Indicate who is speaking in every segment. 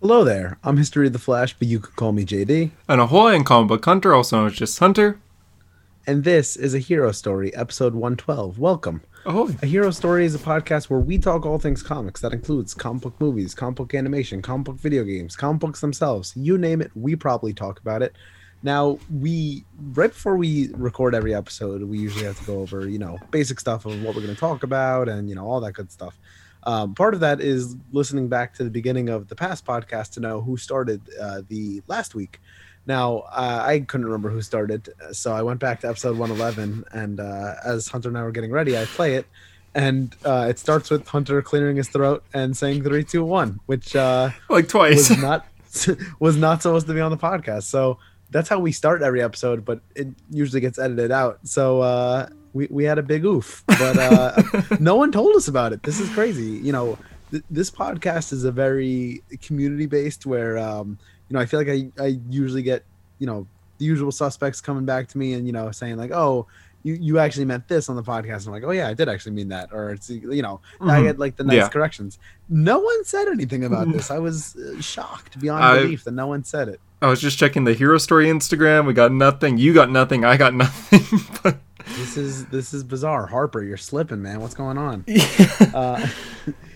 Speaker 1: Hello there. I'm History of the Flash, but you could call me JD.
Speaker 2: And ahoy and comic book hunter, also known as just Hunter.
Speaker 1: And this is a Hero Story, episode 112. Welcome.
Speaker 2: Ahoy.
Speaker 1: A Hero Story is a podcast where we talk all things comics. That includes comic book movies, comic book animation, comic book video games, comic books themselves. You name it, we probably talk about it. Now, we, right before we record every episode, we usually have to go over, you know, basic stuff of what we're going to talk about and, you know, all that good stuff. Um, part of that is listening back to the beginning of the past podcast to know who started uh, the last week. Now, uh, I couldn't remember who started, so I went back to episode 111, and uh, as Hunter and I were getting ready, I play it, and uh, it starts with Hunter clearing his throat and saying three, two, one, which uh,
Speaker 2: Like twice.
Speaker 1: was not was not supposed to be on the podcast. So that's how we start every episode, but it usually gets edited out. So uh, we we had a big oof, but uh, no one told us about it. This is crazy. You know, th- this podcast is a very community based where um, you know I feel like I I usually get you know the usual suspects coming back to me and you know saying like oh. You, you actually meant this on the podcast. I'm like, oh yeah, I did actually mean that, or it's you know, I
Speaker 2: Mhm.
Speaker 1: get like the nice
Speaker 2: Yeah.
Speaker 1: corrections. No one said anything about this. I was uh, shocked beyond
Speaker 2: I-
Speaker 1: belief that no one said it.
Speaker 2: I was just checking the Hero Story Instagram. We got nothing. You got nothing. I got nothing. but
Speaker 1: This is this is bizarre. Harper, you're slipping, man. What's going on? Uh,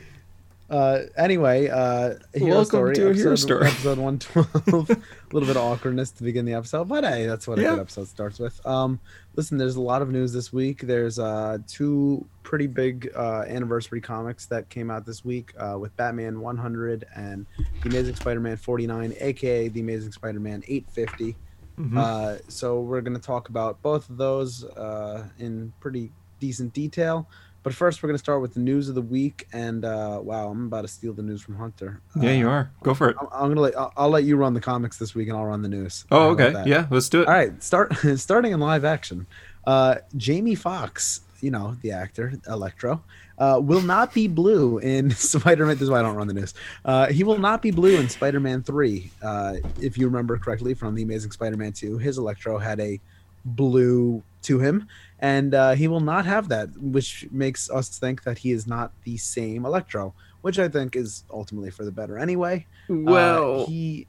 Speaker 1: uh, anyway, uh, Hero
Speaker 2: Welcome
Speaker 1: Story,
Speaker 2: to a
Speaker 1: episode,
Speaker 2: Hero Story.
Speaker 1: episode 112. a little bit of awkwardness to begin the episode, but hey, that's what a good episode starts with. Um, listen, there's a lot of news this week. There's uh, two pretty big uh, anniversary comics that came out this week uh, with Batman 100 and The Amazing Spider-Man 49, aka The Amazing Spider-Man 850.
Speaker 2: Mhm.
Speaker 1: Uh, so we're going to talk about both of those uh, in pretty decent detail. But first, we're going to start with the news of the week. And uh, wow, I'm about to steal the news from Hunter.
Speaker 2: yeah, you
Speaker 1: Uh,
Speaker 2: are. Go for it.
Speaker 1: I'm, I'm gonna let I'll, I'll let you run the comics this week, and I'll run the news.
Speaker 2: Oh, okay. Yeah, let's do it.
Speaker 1: All right. Start starting in live action. Uh, Jamie Foxx, you know the actor Electro, uh, will not be blue in Spider-Man. This is why I don't run the news. Uh, he will not be blue in Spider-Man Three. Uh, if you remember correctly from the Amazing Spider-Man Two, his Electro had a blue to him, and uh, he will not have that, which makes us think that he is not the same Electro, which I think is ultimately for the better anyway. Uh,
Speaker 2: Well,
Speaker 1: he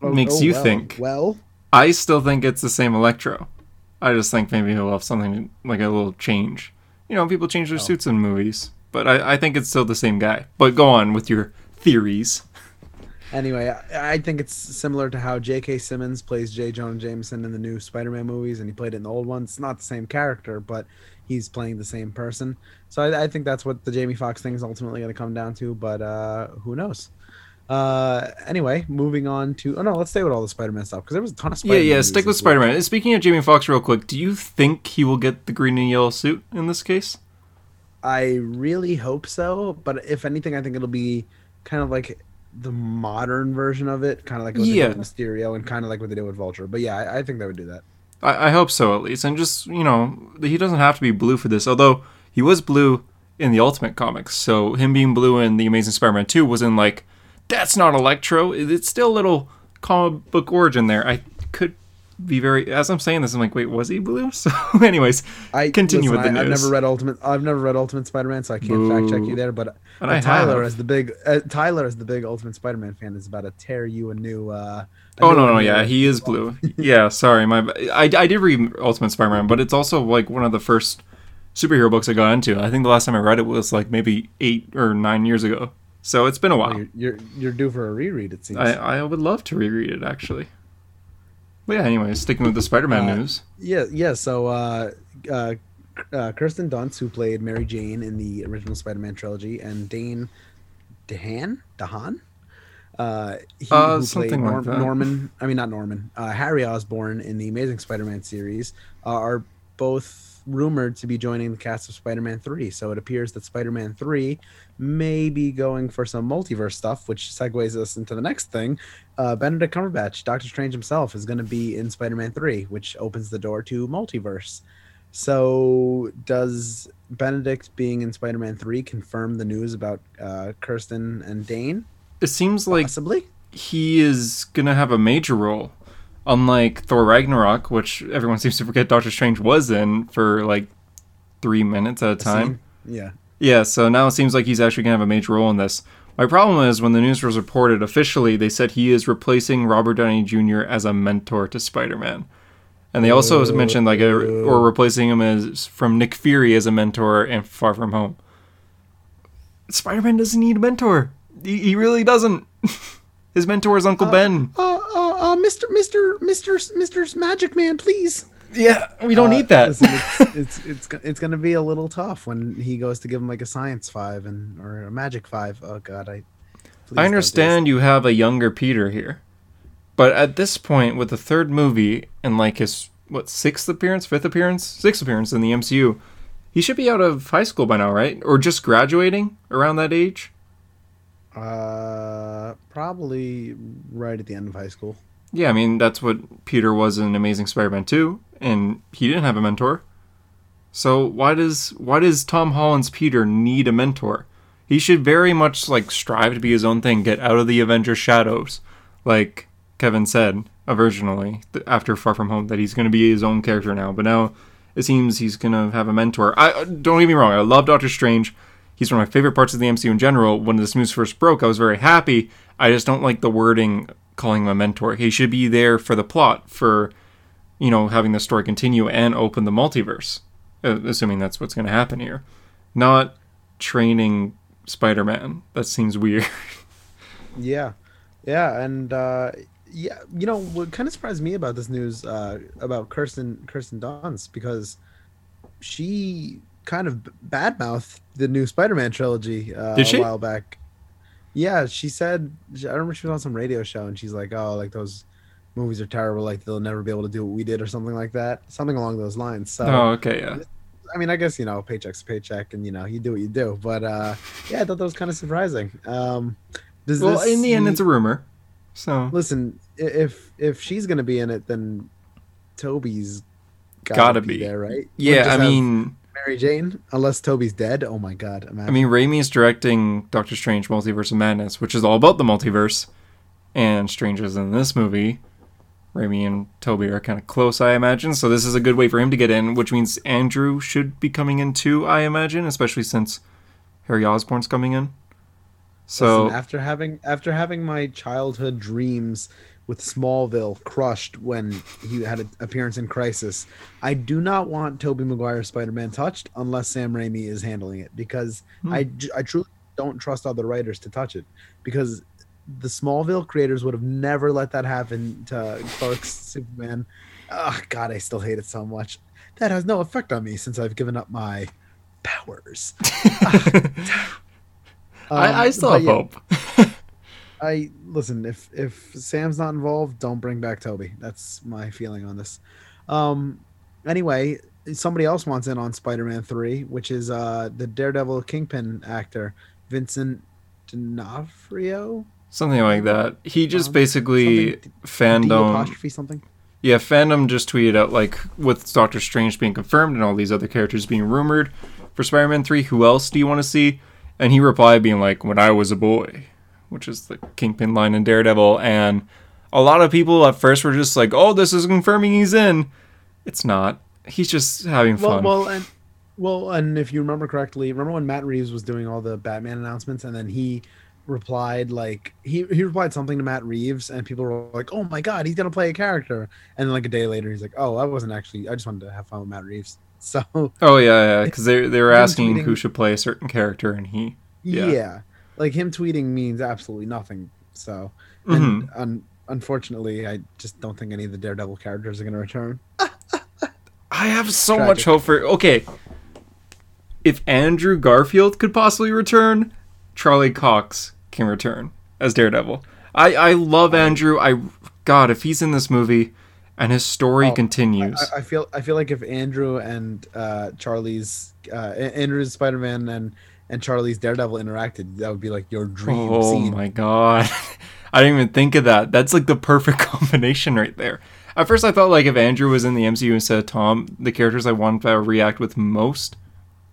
Speaker 2: makes you
Speaker 1: well,
Speaker 2: think.
Speaker 1: Well,
Speaker 2: I still think it's the same Electro. I just think maybe he'll have something like a little change. You know, people change their
Speaker 1: Oh.
Speaker 2: suits in movies, but I, I think it's still the same guy. But go on with your theories.
Speaker 1: Anyway, I, I think it's similar to how J.K. Simmons plays J. Jonah Jameson in the new Spider-Man movies, and he played it in the old ones. It's not the same character, but he's playing the same person. So I, I think that's what the Jamie Foxx thing is ultimately going to come down to. But uh, who knows? Uh, anyway, moving on to oh no, let's stay with all the Spider-Man stuff because there was a ton of Spider-Man
Speaker 2: yeah.
Speaker 1: news
Speaker 2: Stick with. Spider-Man. Speaking of Jamie Foxx, real quick, do you think he will get the green and yellow suit in this case?
Speaker 1: I really hope so, but if anything, I think it'll be kind of like the modern version of it, kind of like what they
Speaker 2: Yeah.
Speaker 1: did with Mysterio and kind of like what they did with Vulture. But yeah, I, I think they would do that.
Speaker 2: I, I hope so at least, and just you know, he doesn't have to be blue for this. Although he was blue in the Ultimate comics, so him being blue in the Amazing Spider-Man Two was in like that's not Electro. It's still a little comic book origin there. I could be very as I'm saying this, I'm like, wait, was he blue? So, anyways,
Speaker 1: I
Speaker 2: Continue
Speaker 1: listen,
Speaker 2: with the
Speaker 1: I, I've never read Ultimate. I've never read Ultimate Spider-Man, so I can't fact check you there. But, but
Speaker 2: I
Speaker 1: Tyler, as the big uh, Tyler, as the big Ultimate Spider-Man fan, is about to tear you a new. Uh, a
Speaker 2: Oh
Speaker 1: new
Speaker 2: no, no, yeah, he is blue. yeah, sorry, my I, I did read Ultimate Spider-Man, but it's also like one of the first superhero books I got into. I think the last time I read it was like maybe eight or nine years ago. So it's been a while.
Speaker 1: you're, you're you're due for a reread. It seems.
Speaker 2: I, I would love to reread it actually. But yeah, anyway, sticking with the Spider-Man
Speaker 1: Uh,
Speaker 2: news.
Speaker 1: Yeah, yeah. So, uh, uh, uh, Kirsten Dunst, who played Mary Jane in the original Spider-Man trilogy, and Dane DeHaan, DeHaan, uh, he
Speaker 2: Uh,
Speaker 1: who played
Speaker 2: like
Speaker 1: Norm-
Speaker 2: that.
Speaker 1: Norman. I mean, not Norman. Uh, Harry Osborn in the Amazing Spider-Man series uh, are both rumored to be joining the cast of Spider-Man Three. So it appears that Spider-Man Three may be going for some multiverse stuff, which segues us into the next thing. Uh, Benedict Cumberbatch, Doctor Strange himself, is going to be in Spider-Man Three, which opens the door to multiverse. So, does Benedict being in Spider-Man Three confirm the news about uh, Kirsten and Dane?
Speaker 2: It seems like
Speaker 1: Possibly.
Speaker 2: he is gonna have a major role, unlike Thor Ragnarok, which everyone seems to forget Doctor Strange was in for like three minutes at a time.
Speaker 1: Yeah.
Speaker 2: Yeah, so now it seems like he's actually gonna have a major role in this. My problem is when the news was reported officially, they said he is replacing Robert Downey Jr. as a mentor to Spider-Man, and they also mentioned like a, or replacing him as from Nick Fury as a mentor in Far From Home. Spider-Man doesn't need a mentor. He, he really doesn't. His mentor is Uncle Ben.
Speaker 1: Uh, uh, Mr. Mr. Mr. Mr. Magic Man, please.
Speaker 2: Yeah, we don't
Speaker 1: Uh,
Speaker 2: need that.
Speaker 1: listen, it's, it's it's it's gonna be a little tough when he goes to give him like a science five and or a magic five. Oh god, I. please don't do
Speaker 2: I understand you have a younger Peter here, but at this point, with the third movie and like his what sixth appearance, fifth appearance, sixth appearance in the MCU, he should be out of high school by now, right? Or just graduating around that age.
Speaker 1: Uh, probably right at the end of high school.
Speaker 2: Yeah, I mean that's what Peter was in Amazing Spider-Man 2, and he didn't have a mentor. So why does why does Tom Holland's Peter need a mentor? He should very much like strive to be his own thing, get out of the Avengers shadows, like Kevin said originally after Far From Home that he's going to be his own character now. But now it seems he's going to have a mentor. I don't get me wrong, I love Doctor Strange. He's one of my favorite parts of the MCU in general. When this news first broke, I was very happy. I just don't like the wording calling him a mentor. He should be there for the plot, for you know having the story continue and open the multiverse, uh, assuming that's what's going to happen here. Not training Spider-Man. That seems weird.
Speaker 1: Yeah, yeah, and uh, yeah, you know what kind of surprised me about this news uh, about Kirsten Kirsten Dunst because she kind of badmouthed the new Spider-Man trilogy uh, a while back. Yeah, she said I remember she was on some radio show and she's like, "Oh, like those movies are terrible. Like they'll never be able to do what we did, or something like that, something along those lines." So,
Speaker 2: oh, okay, yeah.
Speaker 1: I mean, I guess you know, paycheck's a paycheck, and you know, you do what you do. But uh, yeah, I thought that was kind of surprising. Um, does
Speaker 2: Well,
Speaker 1: this
Speaker 2: in the end, it's a rumor. So
Speaker 1: listen if if she's gonna be in it then tobey's gotta,
Speaker 2: Gotta
Speaker 1: be,
Speaker 2: be.
Speaker 1: there right
Speaker 2: yeah, I mean,
Speaker 1: mary jane unless tobey's dead oh my god imagine.
Speaker 2: I mean, Raimi's directing Doctor Strange: Multiverse of Madness, which is all about the multiverse, and Strange is in this movie. Raimi and Tobey are kind of close, I imagine. So this is a good way for him to get in, which means Andrew should be coming in too, I imagine, especially since Harry Osborn's coming in. So
Speaker 1: Listen, after having after having my childhood dreams with Smallville crushed when he had an appearance in Crisis, I do not want Tobey Maguire's Spider-Man touched unless Sam Raimi is handling it because
Speaker 2: Hmm.
Speaker 1: I I truly don't trust other writers to touch it because the Smallville creators would have never let that happen to Clark's Superman. Oh God, I still hate it so much. That has no effect on me since I've given up my powers.
Speaker 2: I, I
Speaker 1: Um,
Speaker 2: still have
Speaker 1: yeah,
Speaker 2: hope.
Speaker 1: I listen. If if Sam's not involved, don't bring back Tobey. That's my feeling on this. Um. Anyway, somebody else wants in on Spider-Man Three, which is uh the Daredevil Kingpin actor Vincent D'Onofrio.
Speaker 2: Something like that. He just
Speaker 1: Um,
Speaker 2: basically
Speaker 1: something-
Speaker 2: fandom.
Speaker 1: apostrophe something.
Speaker 2: Yeah, fandom just tweeted out like with Doctor Strange being confirmed and all these other characters being rumored for Spider-Man 3, who else do you want to see? And he replied being like, "When I was a boy," which is the Kingpin line in Daredevil and a lot of people at first were just like, "Oh, this is confirming he's in." It's not. He's just having fun.
Speaker 1: well, and well, and if you remember correctly, remember when Matt Reeves was doing all the Batman announcements, and then he replied like he he replied something to Matt Reeves, and people were like, "Oh my god, he's gonna play a character," and then like a day later, he's like, "Oh, I wasn't actually. I just wanted to have fun with Matt Reeves." So
Speaker 2: oh yeah, yeah, because they they were asking
Speaker 1: tweeting-
Speaker 2: who should play a certain character, and he.
Speaker 1: yeah,
Speaker 2: Yeah.
Speaker 1: Like him tweeting means absolutely nothing. So
Speaker 2: Mhm.
Speaker 1: and un- unfortunately, I just don't think any of the Daredevil characters are gonna return.
Speaker 2: I have so much hope for. Okay, if Andrew Garfield could possibly return, Charlie Cox can return as Daredevil. I I love Andrew. I God, if he's in this movie and his story
Speaker 1: Oh,
Speaker 2: continues,
Speaker 1: I, I feel I feel like if Andrew and uh, Charlie's uh, Andrew's Spider Man and and Charlie's Daredevil interacted, that would be like your dream
Speaker 2: oh
Speaker 1: scene.
Speaker 2: my God, I didn't even think of that. That's like the perfect combination right there. At first, I thought like if Andrew was in the MCU instead of Tom, the characters I want to react with most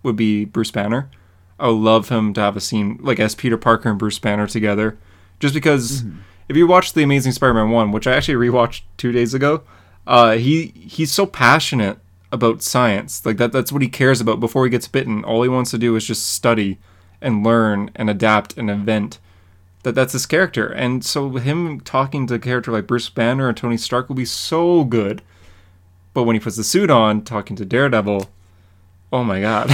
Speaker 2: would be Bruce Banner. I would love him to have a scene like as Peter Parker and Bruce Banner together. Just because if you watch the Amazing Spider-Man one, which I actually rewatched two days ago, uh, he he's so passionate about science. Like that that's what he cares about before he gets bitten. All he wants to do is just study and learn and adapt and invent. that that's his character. And so him talking to a character like Bruce Banner or Tony Stark will be so good. But when he puts the suit on, talking to Daredevil, oh my god.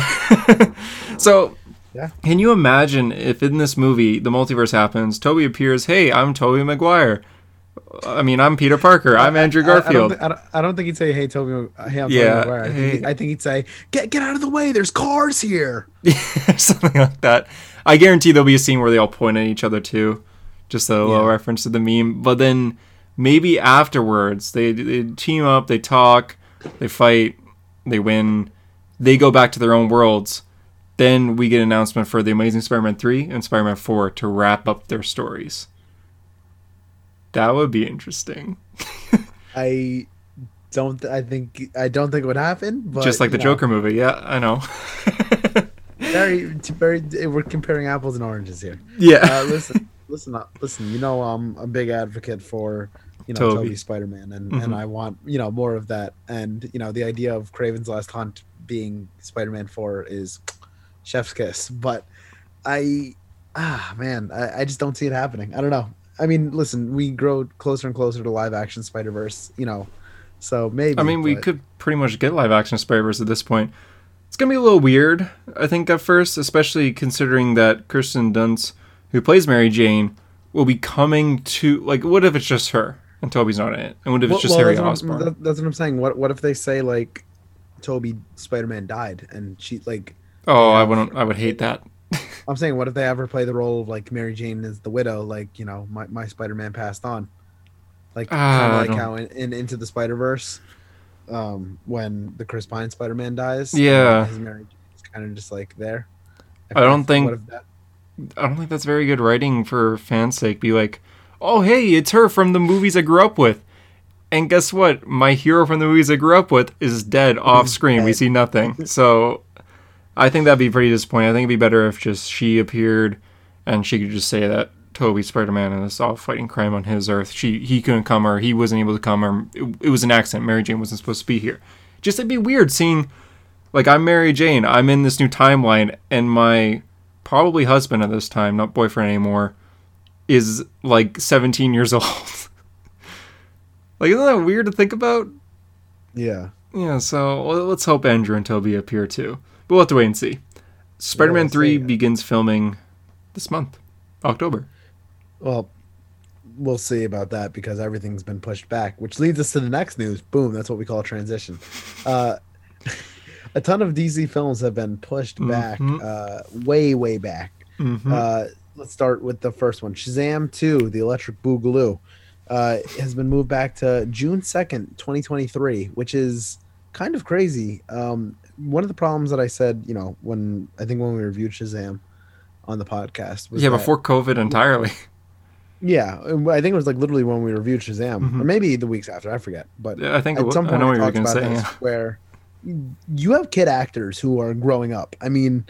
Speaker 2: so
Speaker 1: Yeah.
Speaker 2: can you imagine if in this movie the multiverse happens, Tobey appears, hey, I'm Tobey Maguire. I mean, I'm Peter Parker. I'm Andrew
Speaker 1: I- I, don't
Speaker 2: Garfield.
Speaker 1: I, don't, I don't think he'd say, "Hey, Tobey, hey, I'm
Speaker 2: Yeah,
Speaker 1: Tobey Maguire." I,
Speaker 2: hey.
Speaker 1: think I think he'd say, "Get get out of the way. There's cars here."
Speaker 2: something like that. I guarantee there'll be a scene where they all point at each other too, just a little
Speaker 1: Yeah.
Speaker 2: reference to the meme. But then maybe afterwards they, they team up, they talk, they fight, they win, they go back to their own worlds. Then we get an announcement for the Amazing Spider-Man three and Spider-Man four to wrap up their stories. That would be interesting.
Speaker 1: I don't. I think I don't think it would happen. But
Speaker 2: just like the
Speaker 1: know,
Speaker 2: Joker movie. Yeah, I know.
Speaker 1: Very, very. We're comparing apples and oranges here.
Speaker 2: yeah.
Speaker 1: Uh, listen, listen, up, listen. You know, I'm a big advocate for you know
Speaker 2: Tobey.
Speaker 1: Tobey, Spider-Man, and
Speaker 2: Mhm.
Speaker 1: and I want you know more of that. And you know, the idea of Kraven's Last Hunt being Spider-Man Four is chef's kiss. But I, ah, man, I, I just don't see it happening. I don't know. I mean, listen, we grow closer and closer to live action Spider Verse. You know, so maybe.
Speaker 2: I mean, we could pretty much get live action Spider Verse at this point. It's gonna be a little weird, I think, at first, especially considering that Kirsten Dunst, who plays Mary Jane, will be coming to like. What if it's just her and Tobey's not in it? And what if it's
Speaker 1: Well-
Speaker 2: just
Speaker 1: well,
Speaker 2: Harry
Speaker 1: that's what
Speaker 2: Osborn?
Speaker 1: that- that's what I'm saying. What what if they say like Tobey Spider Man died and she like
Speaker 2: oh, I wouldn't. I would hate that.
Speaker 1: I'm saying what if they ever play the role of like Mary Jane as the widow, like you know my, my Spider Man passed on, like kind
Speaker 2: I
Speaker 1: of like how in, in Into the Spider Verse, um, when the Chris Pine Spider Man dies,
Speaker 2: Yeah.
Speaker 1: his Mary is kind of just like there.
Speaker 2: I don't think-
Speaker 1: What if that,
Speaker 2: I don't think that's very good writing for fans' sake. Be like, oh hey, it's her from the movies I grew up with. And guess what? My hero from the movies I grew up with is dead off screen. We see nothing. So I think that'd be pretty disappointing. I think it'd be better if just she appeared and she could just say that Tobey Spider Man and is all fighting crime on his Earth. She he couldn't come or he wasn't able to come or it, it was an accident. Mary Jane wasn't supposed to be here. Just it'd be weird seeing like I'm Mary Jane. I'm in this new timeline and my probably husband at this time, not boyfriend anymore, is like 17 years old. like, isn't that weird to think about?
Speaker 1: yeah,
Speaker 2: Yeah, so let's hope Andrew and Tobey appear too. But we'll have to wait and see. Spider Man 3
Speaker 1: see.
Speaker 2: begins filming this month, October.
Speaker 1: well, we'll see about that because everything's been pushed back, which leads us to the next news. Boom, that's what we call a transition. Uh, a ton of DC films have been pushed back,
Speaker 2: Mhm.
Speaker 1: uh, way way back.
Speaker 2: Mm-hmm.
Speaker 1: Uh, let's start with the first one. Shazam 2, The Electric Boogaloo, uh, has been moved back to June 2nd, 2023, which is kind of crazy. Um, one of the problems that I said, you know, when I think when we reviewed Shazam on the podcast was
Speaker 2: yeah,
Speaker 1: that-
Speaker 2: before COVID entirely.
Speaker 1: yeah, I think it was like literally when we reviewed Shazam,
Speaker 2: Mhm.
Speaker 1: or maybe the weeks after. I forget, but
Speaker 2: I think
Speaker 1: at some
Speaker 2: I
Speaker 1: point
Speaker 2: know
Speaker 1: we
Speaker 2: what you were going to say. Yeah.
Speaker 1: where you have kid actors who are growing up. I mean,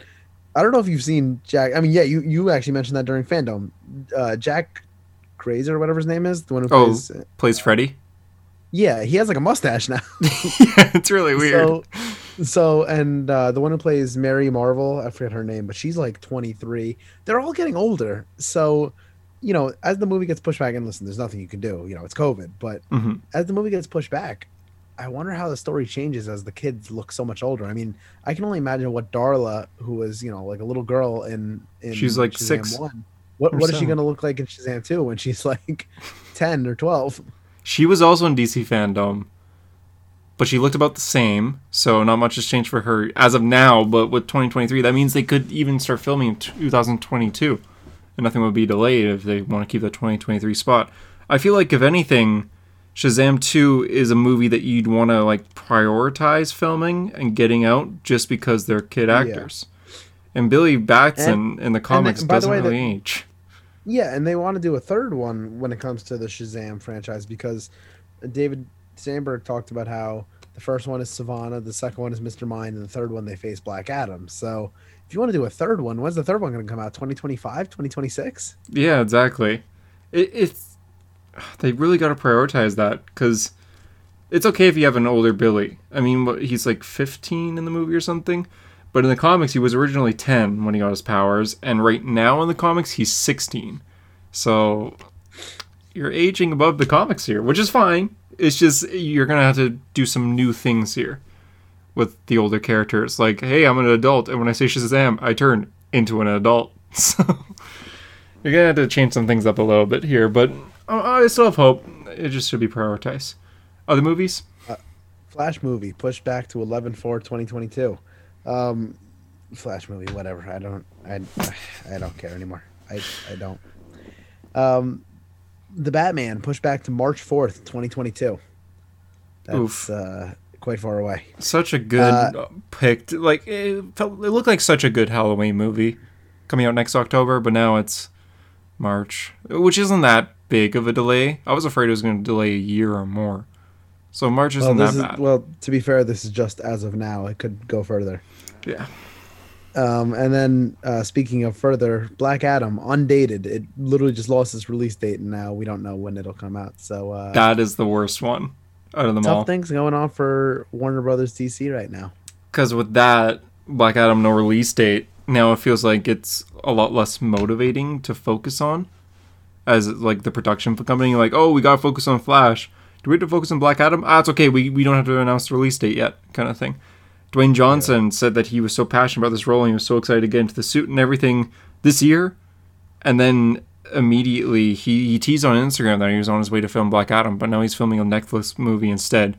Speaker 1: I don't know if you've seen Jack. I mean, yeah, you you actually mentioned that during FanDome. Uh, Jack Grazer, or whatever his name is, the one who
Speaker 2: Oh.
Speaker 1: plays.
Speaker 2: Plays Freddy.
Speaker 1: Yeah, he has like a mustache now.
Speaker 2: yeah, it's really weird.
Speaker 1: So, so and uh, the one who plays Mary Marvel, I forget her name, but she's like 23. They're all getting older. So, you know, as the movie gets pushed back, and listen, there's nothing you can do. You know, it's COVID, but
Speaker 2: hmm
Speaker 1: as the movie gets pushed back, I wonder how the story changes as the kids look so much older. I mean, I can only imagine what Darla, who was you know like a little girl in, in
Speaker 2: She's, like,
Speaker 1: Shazam
Speaker 2: six
Speaker 1: One, what what is she gonna look like in Shazam Two when she's like ten or twelve?
Speaker 2: She was also in DC FanDome, but she looked about the same, so not much has changed for her as of now. But with 2023, that means they could even start filming in 2022, and nothing would be delayed if they want to keep the 2023 spot. I feel like if anything, Shazam 2 is a movie that you'd want to like prioritize filming and getting out just because they're kid
Speaker 1: Yeah.
Speaker 2: actors. And Billy Batson in the comics
Speaker 1: by the
Speaker 2: doesn't
Speaker 1: way,
Speaker 2: really age.
Speaker 1: Yeah, and they want to do a third one when it comes to the Shazam franchise because David Sandberg talked about how the first one is Sivana, the second one is Mr. Mind, and the third one they face Black Adam. So if you want to do a third one, when's the third one going to come out? 2025, 2026?
Speaker 2: Yeah, exactly. It, it's they really got to prioritize that because it's okay if you have an older Billy. I mean, he's like 15 in the movie or something, but in the comics he was originally 10 when he got his powers, and right now in the comics he's 16. So you're aging above the comics here, which is fine. It's just you're gonna have to do some new things here with the older characters. Like, hey, I'm an adult, and when I say Shazam, I turn into an adult. So you're gonna have to change some things up a little bit here, but I still have hope. It just should be prioritized. Other movies?
Speaker 1: Flash movie pushed back to 11 4 2022. Um, Flash movie, whatever. I don't, I, I don't care anymore. I, I don't. Um, the Batman pushed back to March 4th, 2022. That's
Speaker 2: Oof.
Speaker 1: uh, quite far away.
Speaker 2: Such a good
Speaker 1: Uh,
Speaker 2: pick. Like it, felt, it looked like such a good Halloween movie coming out next October, but now it's March, which isn't that big of a delay. I was afraid it was going to delay a year or more. So March isn't that
Speaker 1: is,
Speaker 2: bad.
Speaker 1: well, to be fair, this is just as of now. It could go further.
Speaker 2: yeah.
Speaker 1: Um, and then uh, speaking of further, Black Adam, undated. It literally just lost its release date, and now we don't know when it'll come out. So uh,
Speaker 2: That is the worst one out of them all.
Speaker 1: tough things going on for Warner Brothers DC right now.
Speaker 2: Because with that Black Adam no release date, now it feels like it's a lot less motivating to focus on. As like the production company, like, oh, we gotta focus on Flash. Do we have to focus on Black Adam? Ah, it's okay. We we don't have to announce the release date yet, kind of thing. Dwayne Johnson said that he was so passionate about this role and he was so excited to get into the suit and everything this year, and then immediately he, he teased on Instagram that he was on his way to film Black Adam, but now he's filming a Netflix movie instead.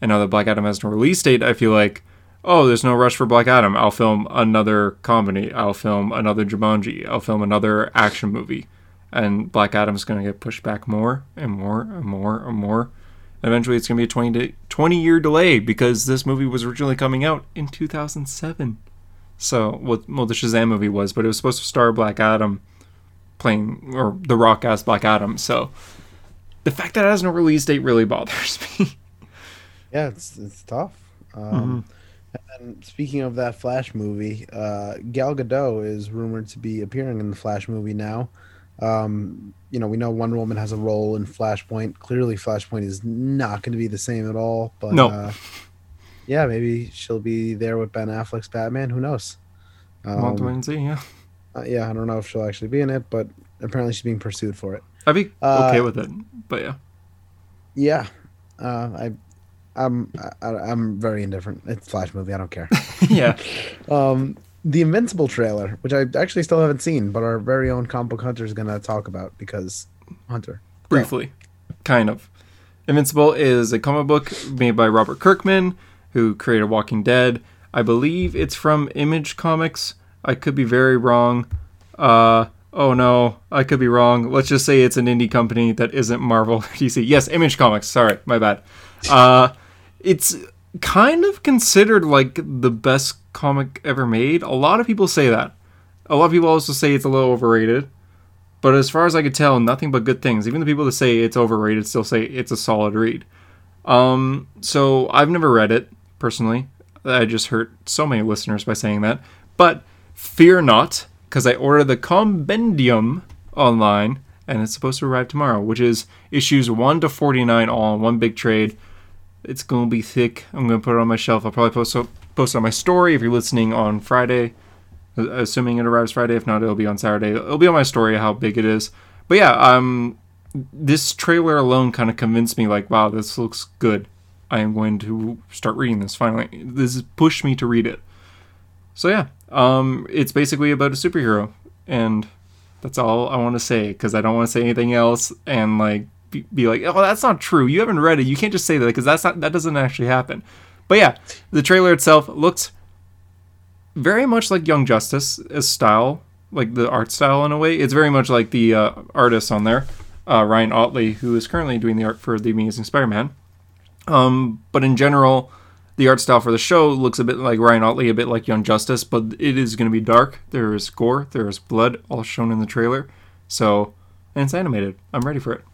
Speaker 2: And now that Black Adam has no release date, I feel like, oh, there's no rush for Black Adam. I'll film another comedy. I'll film another Jumanji. I'll film another action movie. And Black Adam's going to get pushed back more and more and more and more. Eventually, it's going to be a 20, day, 20 year delay because this movie was originally coming out in 2007. So, what well, the Shazam movie was, but it was supposed to star Black Adam playing, or The Rock as Black Adam. So, the fact that it has no release date really bothers me.
Speaker 1: Yeah, it's it's tough. Um, And speaking of that Flash movie, uh, Gal Gadot is rumored to be appearing in the Flash movie now. Um, you know, we know Wonder Woman has a role in Flashpoint. Clearly, Flashpoint is not going to be the same at all. But
Speaker 2: No.
Speaker 1: uh, yeah, maybe she'll be there with Ben Affleck's Batman. Who knows?
Speaker 2: We'll to wait
Speaker 1: Um,
Speaker 2: and see, yeah.
Speaker 1: uh, yeah, I don't know if she'll actually be in it, but apparently she's being pursued for it.
Speaker 2: I'd be
Speaker 1: Uh,
Speaker 2: okay with it, but yeah.
Speaker 1: Yeah, uh, I, I'm I, I'm very indifferent. It's a Flash movie. I don't care.
Speaker 2: yeah.
Speaker 1: Um, the Invincible trailer, which I actually still haven't seen, but our very own comic book hunter is gonna talk about because Hunter.
Speaker 2: briefly, kind of. Invincible is a comic book made by Robert Kirkman, who created Walking Dead. I believe it's from Image Comics. I could be very wrong. Uh, oh no, I could be wrong. Let's just say it's an indie company that isn't Marvel DC. Yes, Image Comics. Sorry, my bad. Uh, it's kind of considered like the best comic ever made. A lot of people say that. A lot of people also say it's a little overrated. But as far as I could tell, nothing but good things. Even the people that say it's overrated still say it's a solid read. Um, so I've never read it personally. I just hurt so many listeners by saying that. But fear not, because I ordered the compendium online, and it's supposed to arrive tomorrow, which is issues one to forty nine all in one big trade. It's gonna be thick. I'm gonna put it on my shelf. I'll probably post post on my story if you're listening on Friday assuming it arrives Friday. If not, it'll be on Saturday. It'll be on my story how big it is. But yeah, um, this trailer alone kind of convinced me like, wow, this looks good. I am going to start reading this finally. This pushed me to read it. So yeah, um, it's basically about a superhero, and that's all I want to say because I don't want to say anything else and like be, like, oh, that's not true. You haven't read it. You can't just say that because that's not that doesn't actually happen. But yeah, the trailer itself looks very much like Young Justice as style, like the art style in a way. It's very much like the uh, artist on there, uh, Ryan Ottley, who is currently doing the art for The Amazing Spider-Man. Um, but in general, the art style for the show looks a bit like Ryan Ottley, a bit like Young Justice, but it is going to be dark. There is gore, there is blood, all shown in the trailer. So, and it's animated. I'm ready for it.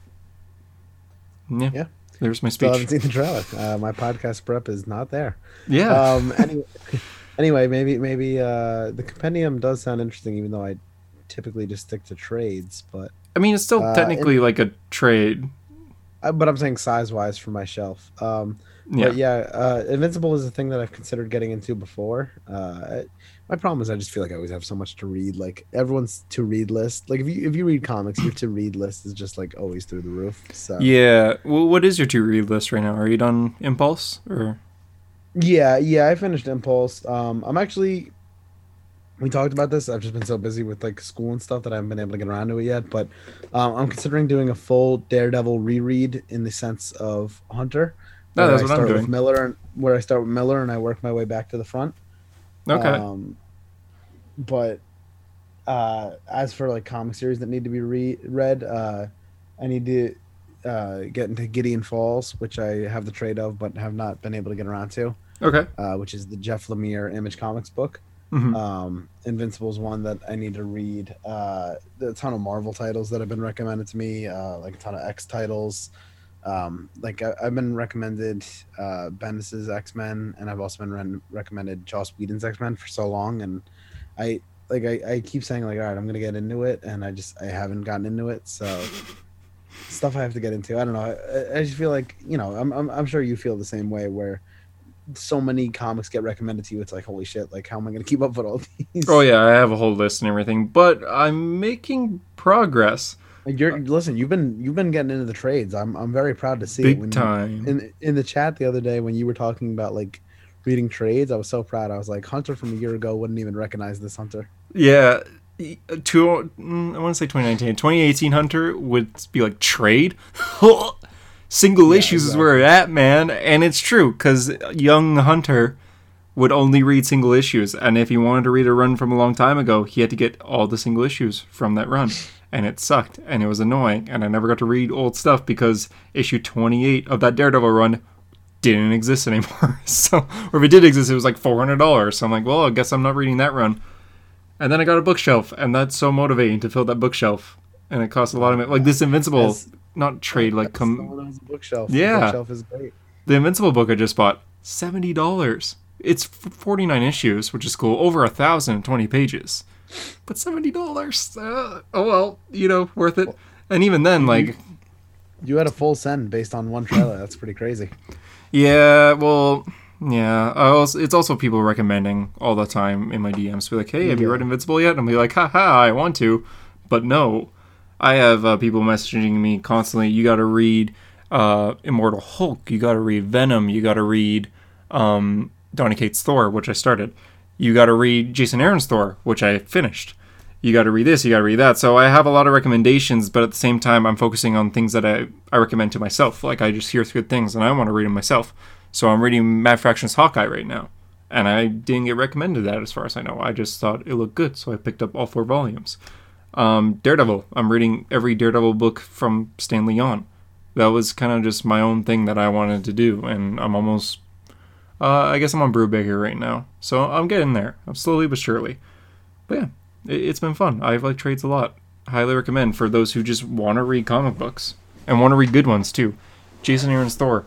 Speaker 2: Yeah.
Speaker 1: Yeah.
Speaker 2: There's my speech.
Speaker 1: Still haven't seen the trailer. Uh, my podcast prep is not there.
Speaker 2: Yeah.
Speaker 1: Um, anyway, anyway, maybe maybe uh, the compendium does sound interesting, even though I typically just stick to trades. But
Speaker 2: I mean, it's still
Speaker 1: uh,
Speaker 2: technically like a trade.
Speaker 1: uh, but I'm saying size wise for my shelf. Um,
Speaker 2: Yeah.
Speaker 1: But yeah, uh, Invincible is a thing that I've considered getting into before. Uh, My problem is I just feel like I always have so much to read. Like everyone's to read list. Like if you if you read comics, your to read list is just like always through the roof. So
Speaker 2: Yeah. Well, what is your to read list right now? Are you done Impulse or?
Speaker 1: yeah, yeah. I finished Impulse. Um, I'm actually. We talked about this. I've just been so busy with like school and stuff that I haven't been able to get around to it yet. But um, I'm considering doing a full Daredevil reread in the sense of Hunter.
Speaker 2: No,
Speaker 1: where
Speaker 2: that's
Speaker 1: I
Speaker 2: what I'm
Speaker 1: start with. Miller, and where I start with Miller and I work my way back to the front.
Speaker 2: Okay.
Speaker 1: Um, but uh, as for like comic series that need to be re- read, uh, I need to uh, get into Gideon Falls, which I have the trade of, but have not been able to get around to,
Speaker 2: okay.
Speaker 1: uh, which is the Jeff Lemire Image Comics book.
Speaker 2: Mhm.
Speaker 1: Um, Invincible's one that I need to read. Uh, a ton of Marvel titles that have been recommended to me, uh, like a ton of X titles. Um, like I, I've been recommended uh, Bendis's X Men, and I've also been re- recommended Joss Whedon's X Men for so long, and I like I, I keep saying like all right, I'm gonna get into it, and I just I haven't gotten into it. So stuff I have to get into. I don't know. I, I just feel like you know I'm, I'm I'm sure you feel the same way where so many comics get recommended to you. It's like holy shit! Like how am I gonna keep up with all these?
Speaker 2: Oh yeah, I have a whole list and everything, but I'm making progress
Speaker 1: Like, You're listen. You've been you've been getting into the trades. I'm I'm very proud to see
Speaker 2: big
Speaker 1: When you-
Speaker 2: time.
Speaker 1: in in the chat the other day when you were talking about like reading trades. I was so proud. I was like Hunter from a year ago wouldn't even recognize this Hunter.
Speaker 2: Yeah, y- to mm, I want to say 2019, 2018 Hunter would be like trade. Single
Speaker 1: Yeah,
Speaker 2: issues is where it's at, man, and it's true because young Hunter would only read single issues, and if he wanted to read a run from a long time ago, he had to get all the single issues from that run, and it sucked, and it was annoying, and I never got to read old stuff because issue 28 of that Daredevil run didn't exist anymore. so, or if it did exist, it was like four hundred dollars. So I'm like, well, I guess I'm not reading that run. And then I got a bookshelf, and that's so motivating to fill that bookshelf. And it costs a lot of money. Like this Invincible, not trade, like come
Speaker 1: someone who a bookshelf.
Speaker 2: Yeah.
Speaker 1: the bookshelf is great.
Speaker 2: the Invincible book I just bought, seventy dollars. It's forty nine issues, which is cool. Over a thousand and twenty pages, but seventy dollars. Uh, oh well, you know, worth it. And even then, like,
Speaker 1: You had a full send based on one trailer. That's pretty crazy.
Speaker 2: Yeah, well, yeah. I also, it's also people recommending all the time in my DMs. Be like, hey, have you read Invincible yet? And I'll be like, haha, I want to, but no. I have uh, people messaging me constantly. You got to read uh, Immortal Hulk. You got to read Venom. You got to read um, Donny Cates Thor, which I started. You got to read Jason Aaron's Thor, which I finished. You got to read this. You got to read that. So I have a lot of recommendations, but at the same time, I'm focusing on things that I, I recommend to myself. Like I just hear good things and I want to read them myself. So I'm reading Matt Fraction's Hawkeye right now, and I didn't get recommended that as far as I know. I just thought it looked good, so I picked up all four volumes. Um, Daredevil. I'm reading every Daredevil book from Stan Lee on. That was kind of just my own thing that I wanted to do, and I'm almost. Uh, I guess I'm on Brubaker right now, so I'm getting there. I'm slowly but surely. But yeah, it's been fun. I like trades a lot. Highly recommend for those who just want to read comic books and want to read good ones too. Jason Aaron's Thor,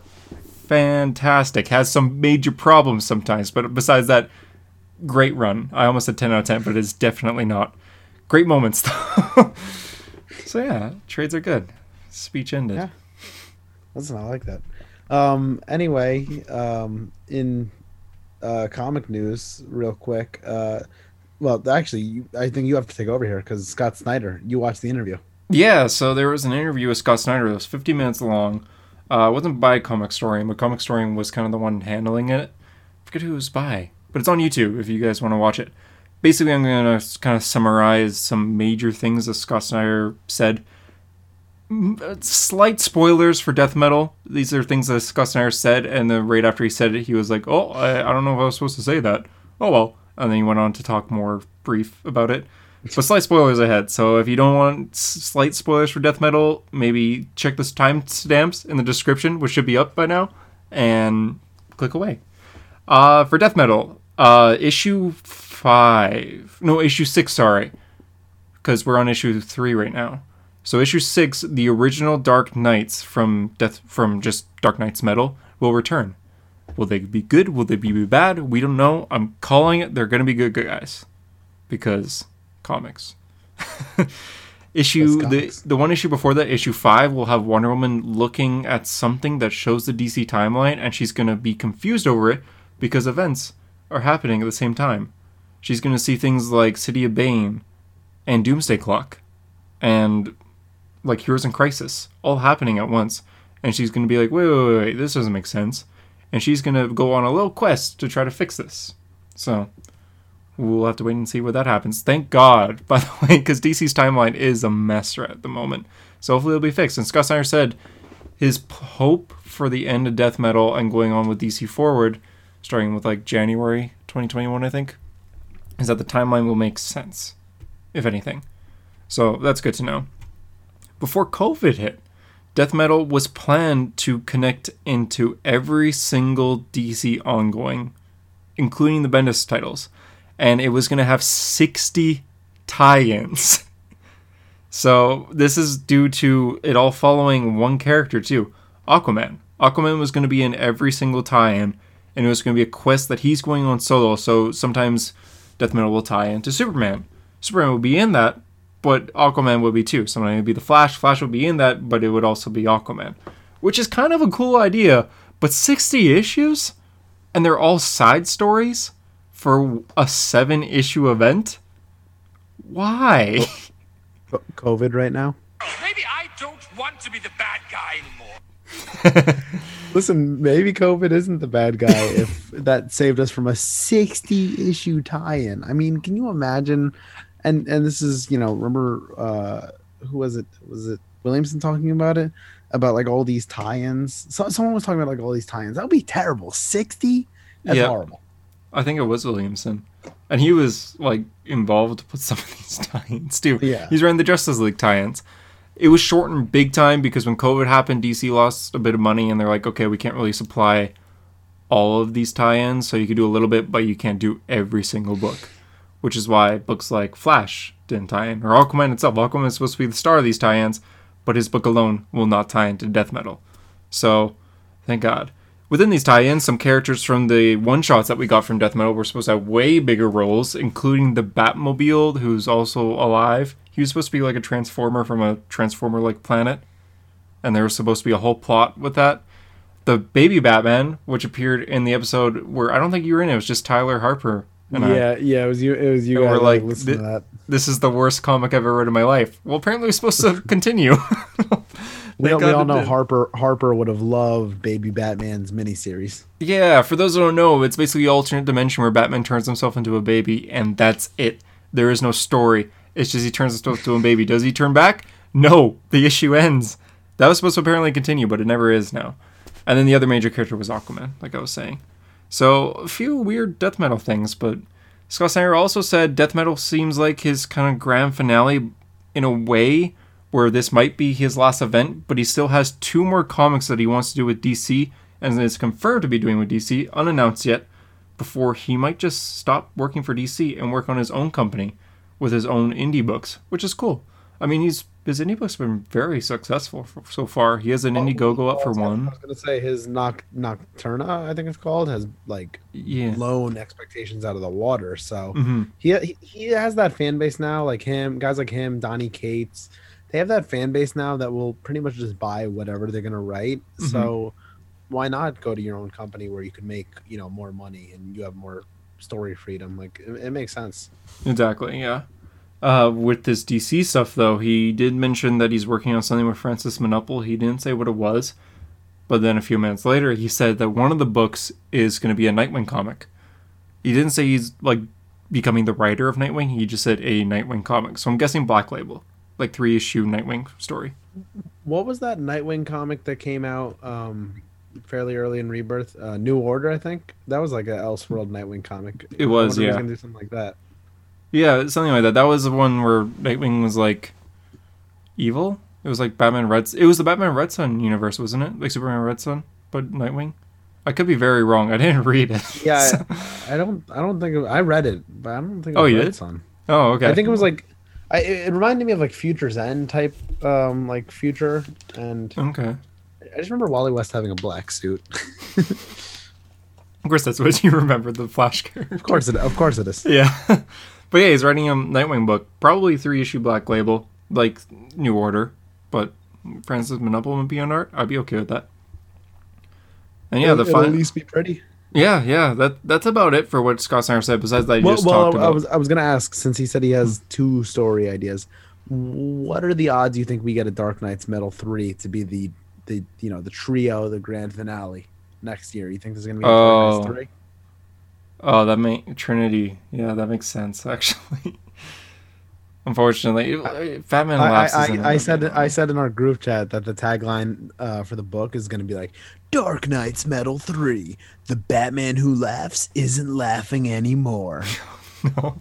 Speaker 2: fantastic. Has some major problems sometimes, but besides that, great run. I almost said 10 out of 10, but it's definitely not. Great moments though. so yeah, trades are good. Speech ended.
Speaker 1: Yeah. Listen, I like that. Um, anyway, um, in uh, comic news, real quick. Uh, well, actually, you, I think you have to take over here because Scott Snyder. You watched the interview.
Speaker 2: Yeah, so there was an interview with Scott Snyder that was 50 minutes long. Uh, it wasn't by Comic Story, but Comic Story was kind of the one handling it. I forget who it was by, but it's on YouTube if you guys want to watch it. Basically, I'm going to kind of summarize some major things that Scott Snyder said. Uh, Slight spoilers for Death Metal. These are things that Scott Snyder said, and then right after he said it, he was like, "Oh, I, I don't know if I was supposed to say that." Oh well, and then he went on to talk more brief about it. But slight spoilers ahead. So if you don't want slight spoilers for Death Metal, maybe check the timestamps in the description, which should be up by now, and click away. Uh, for Death Metal, uh, issue five, no, issue six, sorry, because we're on issue three right now. So issue six, the original Dark Knights from Death from just Dark Nights Metal will return. Will they be good? Will they be bad? We don't know. I'm calling it. They're gonna be good guys because comics. issue
Speaker 1: That's
Speaker 2: the the one issue before that, issue five, will have Wonder Woman looking at something that shows the DC timeline, and she's gonna be confused over it because events are happening at the same time. she's going to see things like City of Bane and Doomsday Clock and like Heroes in Crisis all happening at once. And she's going to be like, wait, wait, wait, wait, this doesn't make sense. And she's going to go on a little quest to try to fix this. So we'll have to wait and see what that happens. Thank God, by the way, because DC's timeline is a mess right at the moment. So hopefully it'll be fixed. And Scott Snyder said his hope for the end of death metal and going on with DC forward, starting with like January 2021, I think, is that the timeline will make sense, if anything. So that's good to know. Before COVID hit, death metal was planned to connect into every single DC ongoing, including the Bendis titles, and it was going to have 60 tie-ins. So this is due to it all following one character too, Aquaman. Aquaman was going to be in every single tie-in, and it was going to be a quest that he's going on solo. So sometimes Death Metal will tie into Superman. Superman will be in that, but Aquaman would be too. Sometimes it would be the Flash. Flash would be in that, but it would also be Aquaman, which is kind of a cool idea. But 60 issues, and they're all side stories for a seven-issue event. Why?
Speaker 1: COVID right now.
Speaker 3: Maybe I don't want to be the bad guy anymore.
Speaker 1: Listen, maybe COVID isn't the bad guy if that saved us from a 60 issue tie-in. I mean, can you imagine? And and this is, you know, remember uh who was it? Was it Williamson talking about it? About like all these tie-ins. So, someone was talking about like all these tie-ins. That would be terrible. 60? That's
Speaker 2: Yeah.
Speaker 1: horrible.
Speaker 2: I think it was Williamson. And he was like involved with some of these tie-ins too.
Speaker 1: Yeah.
Speaker 2: He's running the Justice League tie-ins. It was shortened big time because when COVID happened, DC lost a bit of money and they're like, okay, we can't really supply all of these tie-ins, so you could do a little bit, but you can't do every single book. Which is why books like Flash didn't tie in, or Aquaman itself. Aquaman is supposed to be the star of these tie-ins, but his book alone will not tie into Death Metal. So, thank God. Within these tie-ins, some characters from the one-shots that we got from Death Metal were supposed to have way bigger roles, including the Batmobile, who's also alive. He was supposed to be like a transformer from a transformer-like planet, and there was supposed to be a whole plot with that. The baby Batman, which appeared in the episode where I don't think you were in it, it was just Tyler Harper and I.
Speaker 1: yeah, yeah, it was you it was you
Speaker 2: And
Speaker 1: guys
Speaker 2: we're
Speaker 1: like
Speaker 2: like,
Speaker 1: listen to that.
Speaker 2: This is the worst comic I've ever read in my life. Well, apparently, it's supposed to continue.
Speaker 1: We, all- we all know
Speaker 2: did.
Speaker 1: Harper Harper would have loved Baby Batman's miniseries.
Speaker 2: Yeah, for those who don't know, it's basically an alternate dimension where Batman turns himself into a baby, and that's it. There is no story. It's just he turns himself into a baby. Does he turn back? No. The issue ends. That was supposed to apparently continue, but it never is now. And then the other major character was Aquaman, like I was saying. So a few weird death metal things, but Scott Snyder also said death metal seems like his kind of grand finale in a way where this might be his last event, but he still has two more comics that he wants to do with DC and is confirmed to be doing with DC, unannounced yet, before he might just stop working for DC and work on his own company with his own indie books, which is cool. I mean, he's his indie books have been very successful f- so far. He has an Indiegogo up for one.
Speaker 1: I was gonna say his Noc- Nocterra, I think it's called, has like
Speaker 2: Yeah.
Speaker 1: blown expectations out of the water. So
Speaker 2: hmm
Speaker 1: he, he he has that fan base now, like him, guys like him, Donny Cates. They have that fan base now that will pretty much just buy whatever they're gonna write.
Speaker 2: Mhm.
Speaker 1: So why not go to your own company where you can make you know more money and you have more story freedom? Like it, it makes sense.
Speaker 2: Exactly, yeah. Uh, with this DC stuff, though, he did mention that he's working on something with Francis Manapul. He didn't say what it was, but then a few minutes later, he said that one of the books is going to be a Nightwing comic. He didn't say he's like becoming the writer of Nightwing. He just said a Nightwing comic. So I'm guessing Black Label, like three issue Nightwing story.
Speaker 1: What was that Nightwing comic that came out um fairly early in Rebirth? Uh, New Order, I think. That was like a Elseworld Nightwing comic.
Speaker 2: It was,
Speaker 1: I wonder if he's
Speaker 2: yeah.
Speaker 1: gonna do something like that.
Speaker 2: Yeah, something like that. That was the one where Nightwing was like evil. It was like Batman Red. It was the Batman Red Sun universe, wasn't it? Like Superman Red Sun, but Nightwing. I could be very wrong. I didn't read it.
Speaker 1: Yeah,
Speaker 2: So-
Speaker 1: I, I don't. I don't think it, I read it, but I don't think. It
Speaker 2: Oh,
Speaker 1: was
Speaker 2: you
Speaker 1: Red
Speaker 2: did?
Speaker 1: Sun.
Speaker 2: oh, okay.
Speaker 1: I think it was like. I, it it reminded me of like Future's End type, um, like future, and
Speaker 2: okay.
Speaker 1: I just remember Wally West having a black suit.
Speaker 2: Of course, that's what you remember the Flash character.
Speaker 1: of course, it, of course it is.
Speaker 2: Yeah, but yeah, he's writing a Nightwing book, probably three issue Black Label, like New Order, but Francis Manapul would be on art. I'd be okay with that. And yeah, the
Speaker 1: it'll
Speaker 2: final.
Speaker 1: at least be pretty.
Speaker 2: Yeah, yeah. That that's about it for what Scott Snyder said. Besides that, he
Speaker 1: Well,
Speaker 2: just
Speaker 1: well
Speaker 2: talked
Speaker 1: I
Speaker 2: about.
Speaker 1: was I was gonna ask since he said he has hmm. two story ideas. What are the odds you think we get a Dark Nights Metal three to be the the you know the trio, the grand finale next year? You think there's gonna be a Dark Nights
Speaker 2: Oh.
Speaker 1: three?
Speaker 2: Oh, that make Trinity. Yeah, that makes sense actually. Unfortunately, Batman
Speaker 1: I,
Speaker 2: laughs.
Speaker 1: I, I, I said. I said in our group chat that the tagline uh, for the book is going to be like Dark Nights Metal 3. The Batman who laughs isn't laughing anymore. no.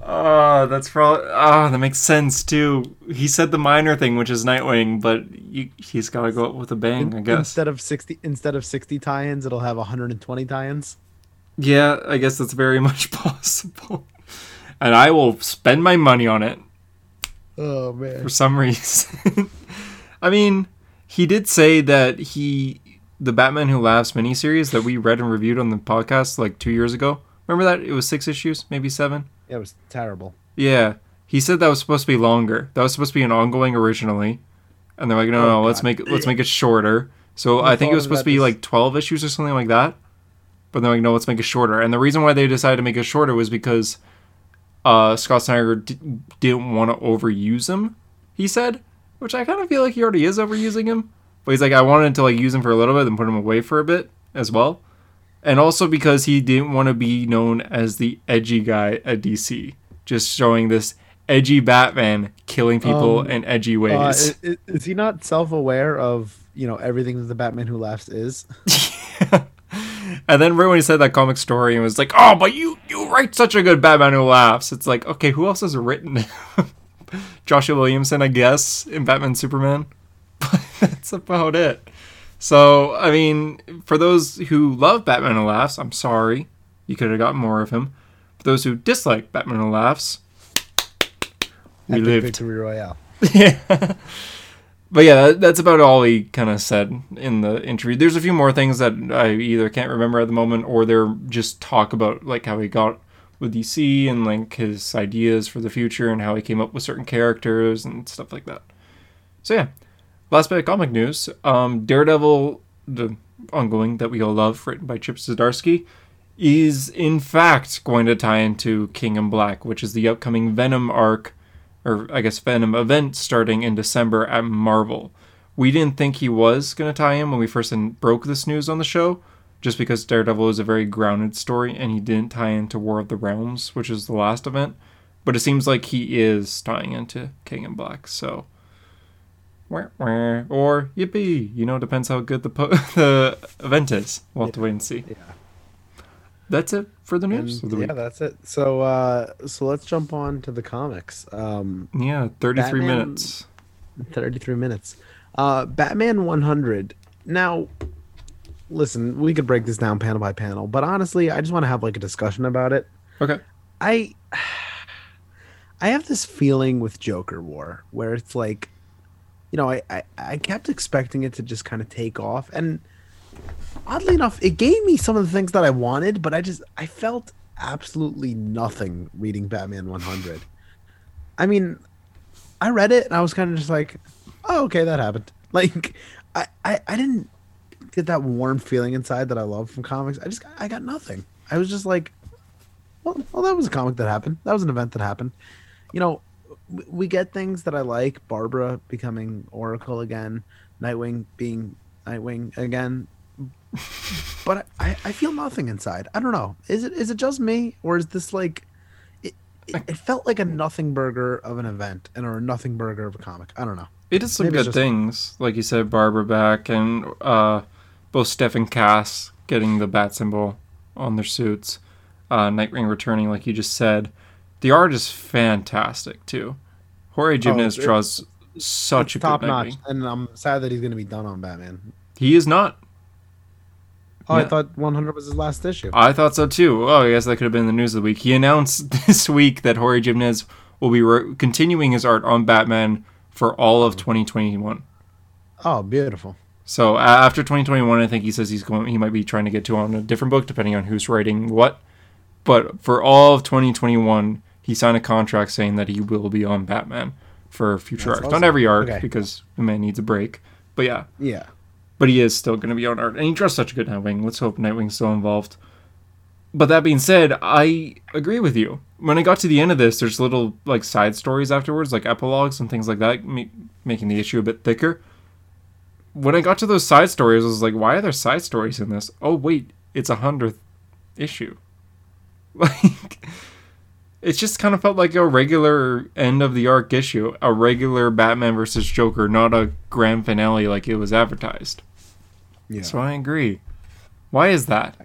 Speaker 2: Oh, that's probably. Oh, that makes sense too. He said the minor thing, which is Nightwing, but you, he's got to go up with a bang, I guess.
Speaker 1: Instead of 60 instead of 60 tie-ins, it'll have 120 tie-ins.
Speaker 2: Yeah, I guess that's very much possible. And I will spend my money on it
Speaker 1: Oh man.
Speaker 2: for some reason. I mean, he did say that he the Batman Who Laughs miniseries that we read and reviewed on the podcast like two years ago. Remember that? It was six issues, maybe seven.
Speaker 1: Yeah, It was terrible.
Speaker 2: Yeah, he said that was supposed to be longer. That was supposed to be an ongoing originally, and they're like, no,
Speaker 1: Oh,
Speaker 2: no, let's make it, let's make it shorter. So
Speaker 1: I
Speaker 2: I think it was supposed to be
Speaker 1: that
Speaker 2: like twelve issues or something like that. But they're like, no, let's make it shorter. And the reason why they decided to make it shorter was because uh, Scott Snyder d- didn't want to overuse him. He said, which I kind of feel like he already is overusing him. But he's like, I wanted to like use him for a little bit and put him away for a bit as well. And also because he didn't want to be known as the edgy guy at DC, just showing this edgy Batman killing people
Speaker 1: Um,
Speaker 2: in edgy
Speaker 1: Uh,
Speaker 2: ways.
Speaker 1: i- i- is he not self-aware of you know everything that the Batman Who Laughs is?
Speaker 2: and then right when he said that comic story and was like, "Oh, but you you write such a good Batman who laughs," it's like, okay, who else has written? Joshua Williamson, I guess, in Batman Superman. But that's about it. So, I mean, for those who love Batman who laughs, I'm sorry, you could have gotten more of him. For those who dislike Batman who laughs, we
Speaker 1: Epic
Speaker 2: lived.
Speaker 1: Victory Royale.
Speaker 2: yeah. But yeah, that- that's about all he kind of said in the interview. There's a few more things that I either can't remember at the moment or they're just talk about like how he got with DC and like his ideas for the future and how he came up with certain characters and stuff like that. So yeah, last bit of comic news. Um, Daredevil, the ongoing that we all love, written by Chip Zdarsky, is in fact going to tie into King in Black, which is the upcoming Venom arc or I guess Venom event starting in December at Marvel. We didn't think he was going to tie in when we first broke this news on the show, just because Daredevil is a very grounded story and he didn't tie into War of the Realms, which is the last event. But it seems like he is tying into King in Black, so. wah, wah. Or yippee, you know, depends how good the po- the event is. We'll have to wait and see.
Speaker 1: Yeah.
Speaker 2: That's it for the news
Speaker 1: And,
Speaker 2: the
Speaker 1: yeah,
Speaker 2: week.
Speaker 1: that's it. So uh so let's jump on to the comics. Um
Speaker 2: Yeah, 33
Speaker 1: Batman-
Speaker 2: minutes.
Speaker 1: 33 minutes. Uh Batman 100. Now listen, we could break this down panel by panel, but honestly, I just want to have like a discussion about it.
Speaker 2: Okay.
Speaker 1: I I have this feeling with Joker War where it's like you know, I, I, I kept expecting it to just kind of take off and oddly enough, it gave me some of the things that I wanted, but I just I felt absolutely nothing reading Batman 100. I mean, I read it and I was kind of just like, oh, okay, that happened. Like, I, I, I didn't get that warm feeling inside that I love from comics. I just, I got nothing. I was just like, well, well, that was a comic that happened. That was an event that happened. You know, we get things that I like. Barbara becoming Oracle again, Nightwing being Nightwing again. But I, I feel nothing inside. I don't know. Is it is it just me or is this like it, it, it felt like a nothing burger of an event and or a nothing burger of a comic. I don't know.
Speaker 2: It did some
Speaker 1: Maybe
Speaker 2: good
Speaker 1: just-
Speaker 2: things, like you said, Barbara back and uh, both Steph and Cass getting the bat symbol on their suits, uh, Nightwing returning, like you just said. The art is fantastic too. Jorge Jimenez
Speaker 1: Oh,
Speaker 2: draws such a
Speaker 1: top
Speaker 2: good
Speaker 1: notch. And I'm sad that he's going to be done on Batman.
Speaker 2: He is not.
Speaker 1: Oh, I thought 100 was his last issue.
Speaker 2: I thought so too. Oh, I guess that could have been the news of the week. He announced this week that Jorge Jimenez will be re- continuing his art on Batman for all of 2021.
Speaker 1: Oh, beautiful.
Speaker 2: So a- after 2021, I think he says he's going. He might be trying to get to on a different book, depending on who's writing what. But for all of 2021, he signed a contract saying that he will be on Batman for future
Speaker 1: That's
Speaker 2: arcs.
Speaker 1: awesome.
Speaker 2: Not every arc
Speaker 1: Okay.
Speaker 2: because the man needs a break. But yeah,
Speaker 1: Yeah.
Speaker 2: But he is still going to be on art, and he draws such a good Nightwing. Let's hope Nightwing's still involved. But that being said, I agree with you. When I got to the end of this, there's little like side stories afterwards, like epilogues and things like that, ma- making the issue a bit thicker. When I got to those side stories, I was like, why are there side stories in this? Oh wait, it's a hundredth issue. Like, it just kind of felt like a regular end of the arc issue, a regular Batman versus Joker, not a grand finale like it was advertised.
Speaker 1: Yeah.
Speaker 2: So I agree. Why is that?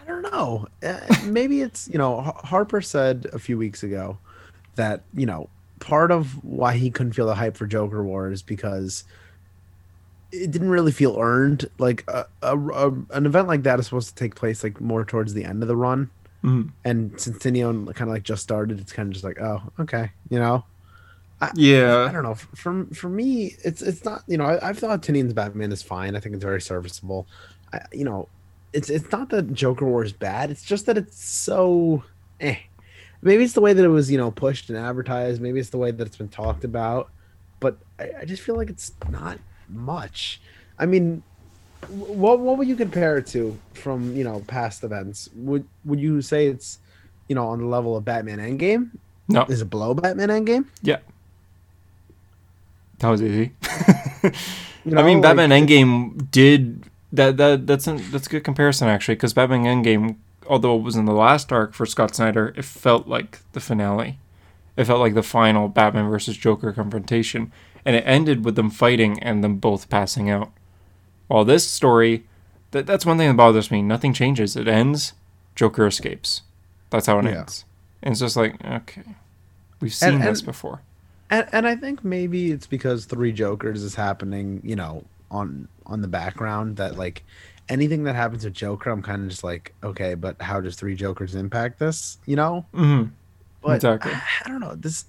Speaker 1: I don't know. Uh, maybe it's you know Harper said a few weeks ago that you know part of why he couldn't feel the hype for Joker War is because it didn't really feel earned. Like a, a, a an event like that is supposed to take place like more towards the end of the run,
Speaker 2: Mhm.
Speaker 1: and since Tynion kind of like just started, it's kind of just like oh okay, you know. I
Speaker 2: Yeah.
Speaker 1: I don't know. For for me, it's it's not. You know, I, I've thought Tynion's Batman is fine. I think it's very serviceable. I, you know, it's it's not that Joker War is bad. It's just that it's so. Eh. Maybe it's the way that it was, you know, pushed and advertised. Maybe it's the way that it's been talked about. But I, I just feel like it's not much. I mean, what what would you compare it to from you know past events? Would would you say it's you know on the level of Batman Endgame?
Speaker 2: No.
Speaker 1: Is it below Batman Endgame?
Speaker 2: Yeah. That was easy.
Speaker 1: You
Speaker 2: I mean,
Speaker 1: like,
Speaker 2: Batman Endgame did that. That that's a, that's a good comparison actually, because Batman Endgame, although it was in the last arc for Scott Snyder, it felt like the finale. It felt like the final Batman versus Joker confrontation, and it ended with them fighting and them both passing out. While this story, that that's one thing that bothers me. Nothing changes. It ends. Joker escapes. That's how it
Speaker 1: Yeah.
Speaker 2: ends. And it's just like okay, we've seen
Speaker 1: And-
Speaker 2: this before.
Speaker 1: And, and I think maybe it's because Three Jokers is happening, you know, on on the background that like anything that happens with Joker, I'm kind of just like, okay, but how does Three Jokers impact this? You know,
Speaker 2: Mm-hmm.
Speaker 1: but
Speaker 2: Exactly.
Speaker 1: I, I don't know. This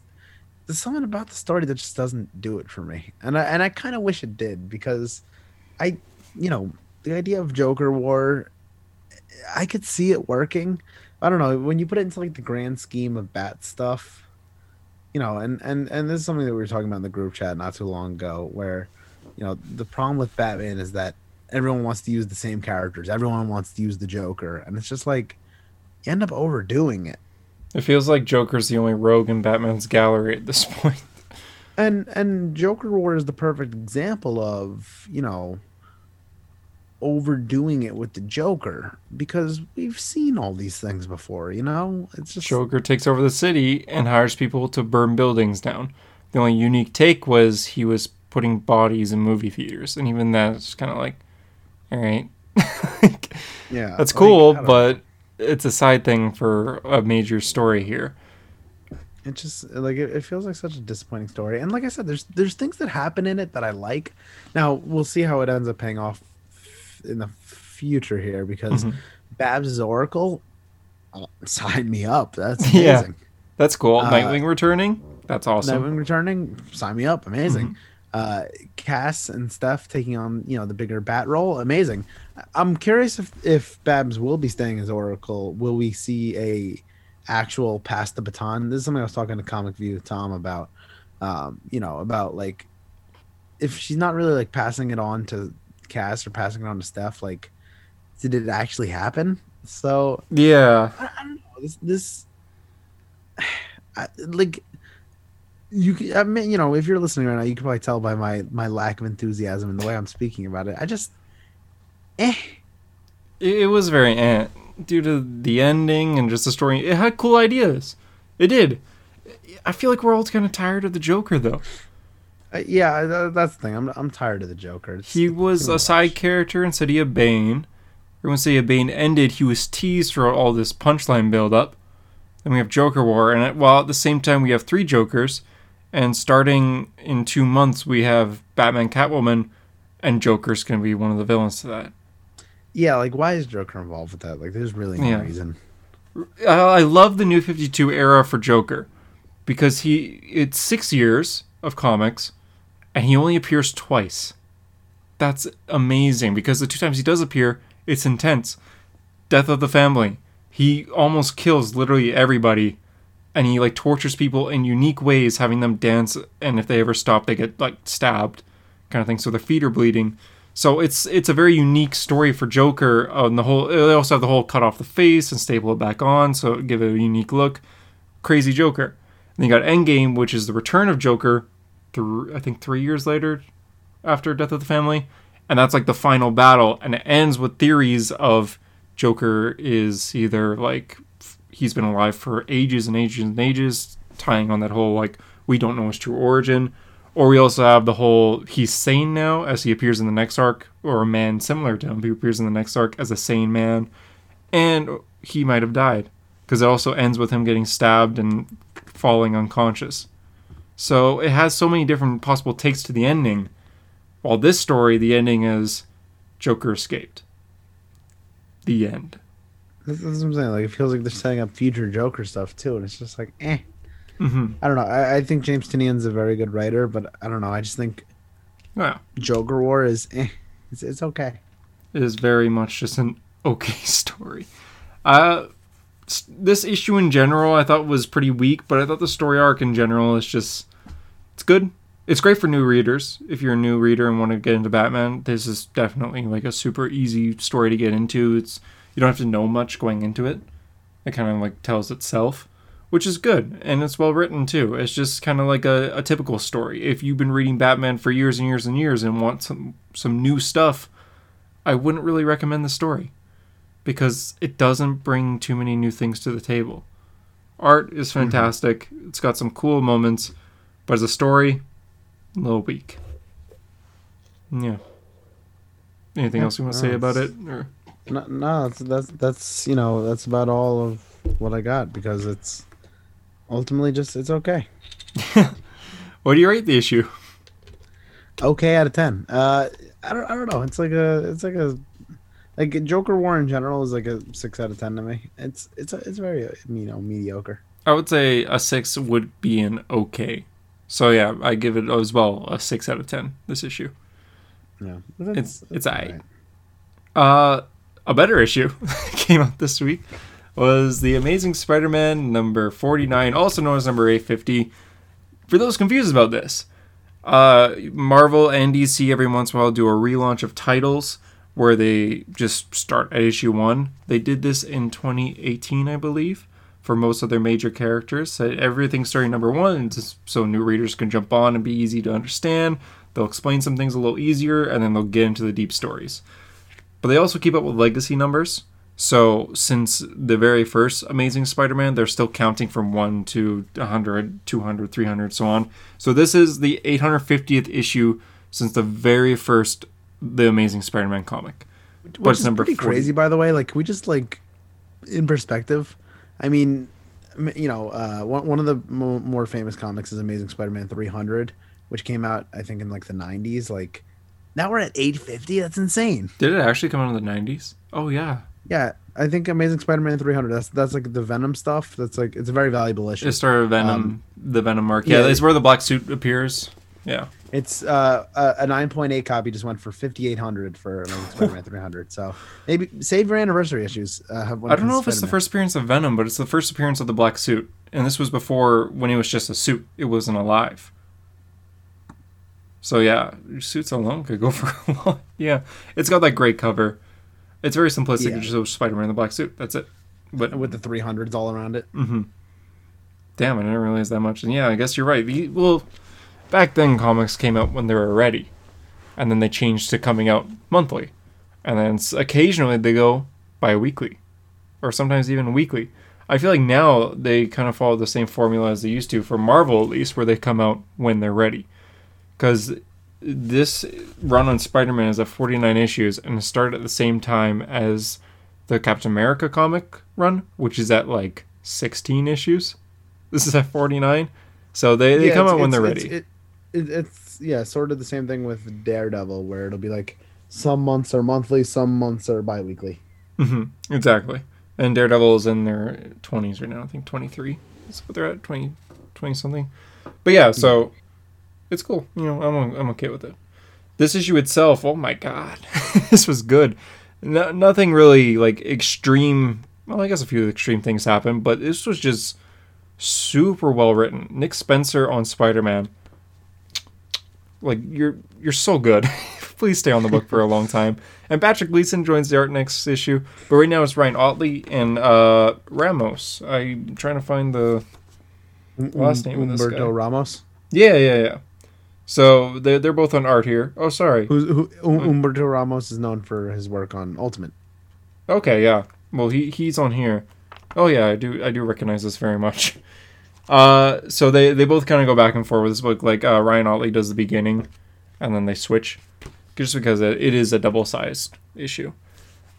Speaker 1: there's something about the story that just doesn't do it for me, and I and I kind of wish it did because I, you know, the idea of Joker War, I could see it working. I don't know when you put it into like the grand scheme of Bat stuff, you know, and and and this is something that we were talking about in the group chat not too long ago, where, you know, the problem with Batman is that everyone wants to use the same characters, everyone wants to use the Joker, and it's just like you end up overdoing it.
Speaker 2: It feels like Joker's the only rogue in Batman's gallery at this point.
Speaker 1: and and Joker War is the perfect example of you know overdoing it with the Joker because we've seen all these things before. You know, it's just
Speaker 2: Joker takes over the city and hires people to burn buildings down. The only unique take was he was putting bodies in movie theaters, and even that's kind of like, all right,
Speaker 1: yeah,
Speaker 2: that's cool,
Speaker 1: know.
Speaker 2: but it's a side thing for a major story here.
Speaker 1: it just like it, it feels like such a disappointing story. And like I said, there's there's things that happen in it that I like. Now we'll see how it ends up paying off in the future here because
Speaker 2: Mhm.
Speaker 1: Babs' Oracle. uh, sign me up. That's
Speaker 2: Yeah.
Speaker 1: amazing.
Speaker 2: That's cool.
Speaker 1: Uh,
Speaker 2: Nightwing returning. That's awesome.
Speaker 1: Nightwing returning, sign me up. Amazing.
Speaker 2: Mm-hmm.
Speaker 1: Uh, Cass and Steph taking on you know the bigger bat role. Amazing. I'm curious if if Babs will be staying as Oracle. Will we see a actual pass the baton? This is something I was talking to Comic View Tom about. Um, you know about like if she's not really like passing it on to Cass or passing it on to Steph. Like, did it actually happen? So
Speaker 2: Yeah.
Speaker 1: I, I don't know. This this I, like you. I mean, you know, if you're listening right now, you can probably tell by my my lack of enthusiasm and the way I'm speaking about it. I just, eh.
Speaker 2: It, it was very eh, due to the ending and just the story. It had cool ideas. It did. I feel like we're all kind of tired of the Joker though.
Speaker 1: Uh, yeah, tha- that's the thing. I'm I'm tired of the Joker. It's
Speaker 2: He was a side character in City of Bane. Everyone say a Bane ended. He was teased for all this punchline build up. Then we have Joker War, and at, while at the same time we have three Jokers, and starting in two months we have Batman, Catwoman, and Joker's gonna be one of the villains to that.
Speaker 1: Yeah, like why is Joker involved with that? Like, there's really no
Speaker 2: Yeah.
Speaker 1: reason.
Speaker 2: I, I love the New Fifty Two era for Joker because he it's six years of comics, and he only appears twice. That's amazing because the two times he does appear, it's intense. Death of the family. He almost kills literally everybody, and he like tortures people in unique ways, having them dance, and if they ever stop, they get like stabbed, kind of thing. So their feet are bleeding. So it's it's a very unique story for Joker. Uh, on the whole, they also have the whole cut off the face and staple it back on, so give it a unique look. Crazy Joker. And then you got Endgame, which is the return of Joker. I think three years later, after Death of the Family, and that's like the final battle, and it ends with theories of Joker is either like he's been alive for ages and ages and ages, tying on that whole like we don't know his true origin, or we also have the whole he's sane now as he appears in the next arc, or a man similar to him who appears in the next arc as a sane man, and he might have died because it also ends with him getting stabbed and falling unconscious. So it has so many different possible takes to the ending. While this story, the ending is Joker escaped. The end.
Speaker 1: That's, that's what I'm saying. Like it feels like they're setting up future Joker stuff too, and it's just like, eh.
Speaker 2: Mm-hmm.
Speaker 1: I don't know. I, I think James Tynion's a very good writer, but I don't know. I just think
Speaker 2: Yeah,
Speaker 1: Joker War is, eh. It's, it's okay.
Speaker 2: it is very much just an okay story. Uh, this issue in general, I thought was pretty weak, but I thought the story arc in general is just it's good. It's great for new readers. If you're a new reader and want to get into Batman, this is definitely like a super easy story to get into. It's you don't have to know much going into it. It kind of like tells itself, which is good, and it's well written too. It's just kind of like a, a typical story. If you've been reading Batman for years and years and years and want some some new stuff, I wouldn't really recommend the story because it doesn't bring too many new things to the table. Art is mm-hmm. fantastic. It's got some cool moments, but as a story, a little weak. Yeah. Anything
Speaker 1: Yeah,
Speaker 2: else you want to say about it? Or
Speaker 1: No, no, that's that's that's you know that's about all of what I got because it's ultimately just it's okay.
Speaker 2: what do you rate the issue?
Speaker 1: Okay out of ten. Uh, I don't I don't know. It's like a it's like a like Joker War in general is like a six out of ten to me. It's it's a, it's very you know mediocre.
Speaker 2: I would say a six would be an okay. So yeah, I give it as well a six out of ten. This issue.
Speaker 1: Yeah,
Speaker 2: It's- it's aight. Uh, a better issue came out this week was the Amazing Spider-Man number 49, also known as number 850. For those confused about this, uh, Marvel and DC every once in a while do a relaunch of titles where they just start at issue one. They did this in 2018, I believe, for most of their major characters. So everything starting number one, just so new readers can jump on and be easy to understand. They'll explain some things a little easier, and then they'll get into the deep stories but they also keep up with legacy numbers. So since the very first Amazing Spider-Man, they're still counting from 1 to 100, 200, 300, so on. So this is the 850th issue since the very first The Amazing Spider-Man comic.
Speaker 1: Which
Speaker 2: it's
Speaker 1: is
Speaker 2: number
Speaker 1: pretty
Speaker 2: 40.
Speaker 1: crazy, by the way. Like we just like in perspective. I mean, you know, uh, one one of the mo- more famous comics is Amazing Spider-Man 300, which came out I think in like the 90s. Like now we're at 850. That's insane.
Speaker 2: Did it actually come out in the 90s? Oh yeah.
Speaker 1: Yeah, I think Amazing Spider-Man 300. That's that's like the Venom stuff. That's like it's a very valuable issue.
Speaker 2: It started Venom,
Speaker 1: Um,
Speaker 2: the Venom mark. Yeah,
Speaker 1: yeah,
Speaker 2: it's where the black suit appears. Yeah.
Speaker 1: It's uh, a, a 9.8 copy just went for 5800 for Amazing Spider-Man 300. So maybe save your anniversary issues. Uh,
Speaker 2: I don't know if it's the first appearance of Venom, but it's the first appearance of the black suit. And this was before when he was just a suit. It wasn't alive. So yeah, suits alone could go for a lot. Yeah. It's got that great cover. It's very simplistic.
Speaker 1: Yeah.
Speaker 2: It's just Spider-Man in the black suit. That's it. But
Speaker 1: with the 300s all around it. Mhm.
Speaker 2: Damn, I didn't realize that much. And yeah, I guess you're right. The, well, back then comics came out when they were ready, and then they changed to coming out monthly, and then occasionally they go bi-weekly, or sometimes even weekly. I feel like now they kind of follow the same formula as they used to for Marvel, at least, where they come out when they're ready. Because this run on Spider-Man is at 49 issues, and it started at the same time as the Captain America comic run, which is at like 16 issues. This is at 49. So they, they
Speaker 1: Yeah,
Speaker 2: come out when they're ready.
Speaker 1: It, it, it's yeah, sort of the same thing with Daredevil, where it'll be like some months are monthly, some months are bi-weekly.
Speaker 2: hmm Exactly. And Daredevil is in their 20s right now. I think 23 is what they're at, 20, 20 something. But yeah, so it's cool. You know, I'm, I'm okay with it. This issue itself, oh my god, this was good. No, nothing really like extreme. Well, I guess a few extreme things happened, but this was just super well written. Nick Spencer on Spider Man, like you're you're so good please stay on the book for a long time. And Patrick Gleason joins the art next issue, but right now it's Ryan Ottley and uh, Ramos. I'm trying to find the last name of this
Speaker 1: Humberto
Speaker 2: guy.
Speaker 1: Ramos.
Speaker 2: Yeah, yeah, yeah. So they're they're both on art here. Oh, sorry.
Speaker 1: Who's who? Um, Humberto Ramos is known for his work on Ultimate.
Speaker 2: Okay, yeah. Well, he he's on here. Oh yeah, I do I do recognize this very much. Uh, so they they both kind of go back and forth with this book. Like uh, Ryan Ottley does the beginning, and then they switch, just because it, it is a double sized issue.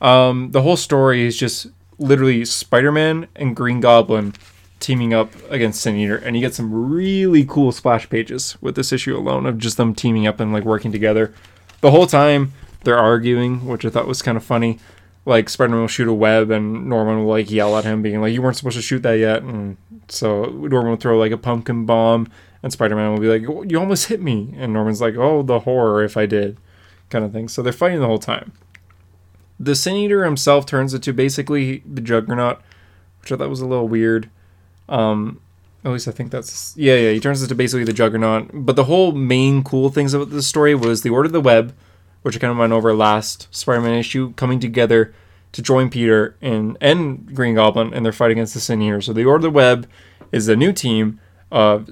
Speaker 2: Um, the whole story is just literally Spider Man and Green Goblin teaming up against Sin Eater, and you get some really cool splash pages with this issue alone of just them teaming up and like working together. The whole time they're arguing, which I thought was kind of funny. Like Spider-Man will shoot a web, and Norman will like yell at him, being like, "You weren't supposed to shoot that yet." And so Norman will throw like a pumpkin bomb, and Spider-Man will be like, "You almost hit me," and Norman's like, "Oh, the horror if I did," kind of thing. So they're fighting the whole time. The Sin Eater himself turns into basically the Juggernaut, which I thought was a little weird. Um, at least I think that's yeah, yeah. He turns into basically the Juggernaut. But the whole main cool things about this story was the Order of the Web, which I kind of went over last Spider-Man issue, coming together to join Peter and and Green Goblin in their fight against the Sin Eater. So the Order of the Web is a new team of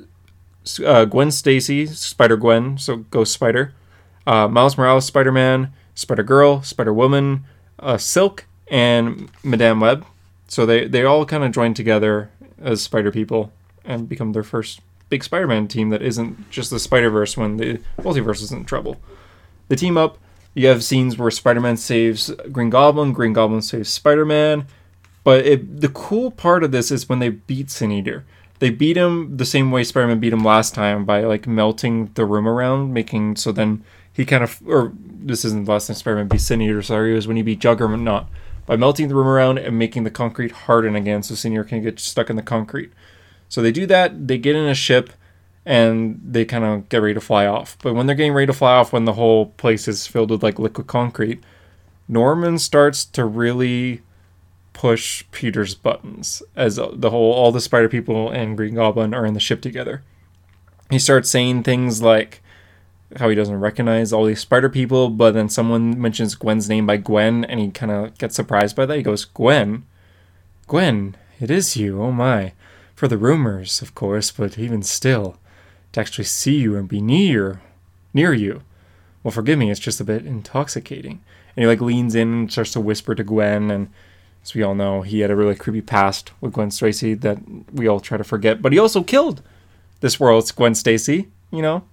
Speaker 2: uh, Gwen Stacy, Spider Gwen, so Ghost Spider, uh, Miles Morales, Spider Man, Spider Girl, Spider Woman, uh, Silk, and Madame Web. So they they all kind of join together as Spider people and become their first big Spider Man team that isn't just the Spider Verse when the multiverse is in trouble. They team up. You have scenes where Spider Man saves Green Goblin, Green Goblin saves Spider Man. But it, the cool part of this is when they beat Sin Eater. They beat him the same way Spider Man beat him last time by like melting the room around, making so then he kind of or this isn't the last time Spider Man beat Sin Eater, sorry, it was when he beat Juggernaut by melting the room around and making the concrete harden again so Sin Eater can get stuck in the concrete. So they do that, they get in a ship and they kind of get ready to fly off. But when they're getting ready to fly off, when the whole place is filled with like liquid concrete, Norman starts to really push Peter's buttons as uh, the whole all the spider people and Green Goblin are in the ship together. He starts saying things like how he doesn't recognize all these spider people, but then someone mentions Gwen's name by Gwen and he kind of gets surprised by that. He goes, "Gwen? Gwen, it is you. Oh my. For the rumors, of course, but even still, to actually see you and be near near you. Well, forgive me, it's just a bit intoxicating." And he like leans in and starts to whisper to Gwen and as we all know, he had a really creepy past with Gwen Stacy that we all try to forget. But he also killed this world's Gwen Stacy, you know?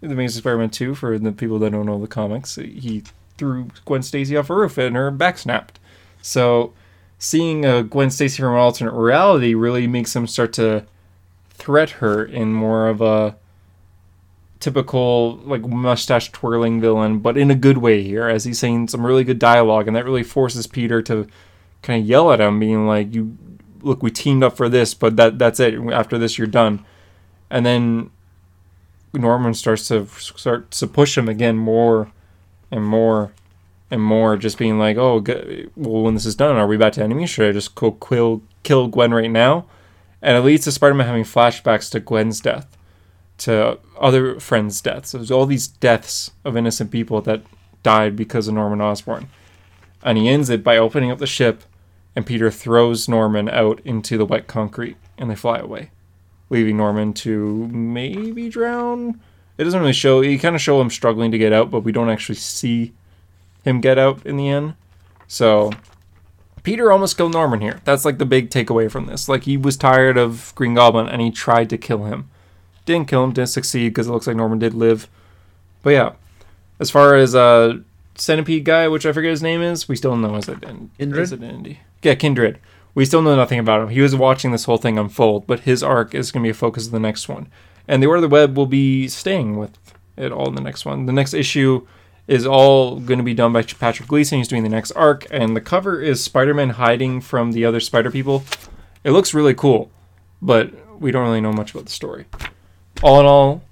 Speaker 2: The Amazing Spider-Man 2, for the people that don't know the comics, he threw Gwen Stacy off a roof and her back snapped. So seeing a Gwen Stacy from an alternate reality really makes him start to threat her in more of a typical like mustache twirling villain, but in a good way here, as he's saying some really good dialogue, and that really forces Peter to kind of yell at him, being like, "You look, we teamed up for this, but that that's it. After this, you're done." And then Norman starts to start to push him again more and more and more, just being like, "Oh, well, when this is done, are we back to enemies? Should I just go kill kill Gwen right now?" And it leads to Spider-Man having flashbacks to Gwen's death, to other friends' deaths. There's all these deaths of innocent people that died because of Norman Osborn. And he ends it by opening up the ship, and Peter throws Norman out into the wet concrete, and they fly away, leaving Norman to maybe drown. It doesn't really show. You kind of show him struggling to get out, but we don't actually see him get out in the end. So Peter almost killed Norman here. That's like the big takeaway from this. Like he was tired of Green Goblin and he tried to kill him. Didn't kill him, didn't succeed because it looks like Norman did live. But yeah, as far as uh centipede guy, which I forget his name is, we still know his ident-
Speaker 1: Kindred?
Speaker 2: identity. Yeah, Kindred. We still know nothing about him. He was watching this whole thing unfold, but his arc is going to be a focus of the next one. And the Order of the Web will be staying with it all in the next one. The next issue is all going to be done by Patrick Gleason. He's doing the next arc, and the cover is Spider-Man hiding from the other Spider people. It looks really cool, but we don't really know much about the story. All in all,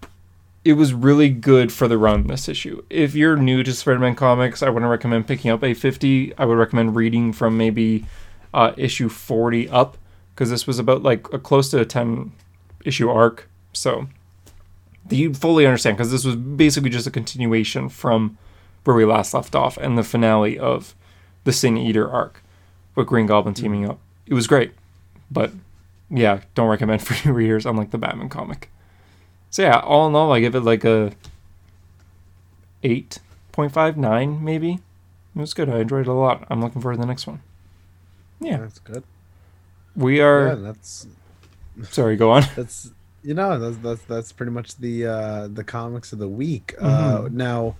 Speaker 2: it was really good for the run this issue. If you're new to Spider-Man comics, I wouldn't recommend picking up a 50. I would recommend reading from maybe uh, issue 40 up because this was about like a close to a 10 issue arc. So you fully understand because this was basically just a continuation from where we last left off and the finale of the Sin Eater arc with Green Goblin teaming up. It was great, but yeah, don't recommend for new readers, unlike the Batman comic. So yeah, all in all, I give it like a eight point five nine, maybe. It was good. I enjoyed it a lot. I'm looking forward to the next one. Yeah,
Speaker 1: That's good.
Speaker 2: we are.
Speaker 1: Yeah, that's
Speaker 2: Sorry, go on.
Speaker 1: that's you know that's that's that's pretty much the uh the comics of the week. Uh
Speaker 2: Mm-hmm.
Speaker 1: now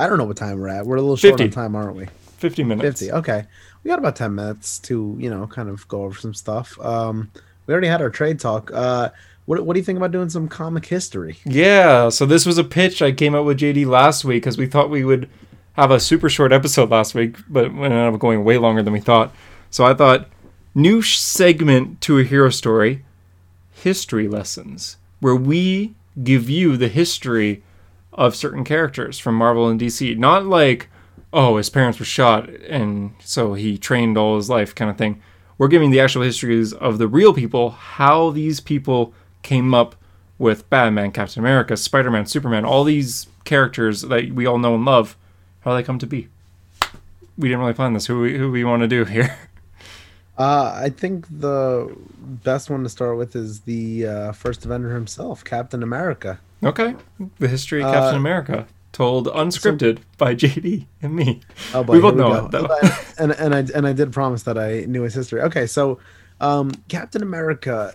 Speaker 1: I don't know what time we're at. We're a little short
Speaker 2: 50.
Speaker 1: on time, aren't we?
Speaker 2: Fifty minutes.
Speaker 1: 50. Okay. We got about 10 minutes to, you know, kind of go over some stuff. Um we already had our trade talk. Uh what what do you think about doing some comic history?
Speaker 2: Yeah, so this was a pitch I came up with JD last week because we thought we would have a super short episode last week, but ended up going way longer than we thought. So I thought, new segment to a hero story, history lessons, where we give you the history of certain characters from Marvel and DC. Not like, oh, his parents were shot and so he trained all his life kind of thing. We're giving the actual histories of the real people, how these people came up with Batman, Captain America, Spider Man, Superman, all these characters that we all know and love, how they come to be. We didn't really plan this. Who we, who we want to do here?
Speaker 1: Uh I think the best one to start with is the uh first Avenger himself, Captain America.
Speaker 2: Okay, the history of Captain
Speaker 1: Uh,
Speaker 2: America, told unscripted by JD and me.
Speaker 1: Oh, boy,
Speaker 2: we both know it though.
Speaker 1: and and I and I did promise that I knew his history. Okay, so um, Captain America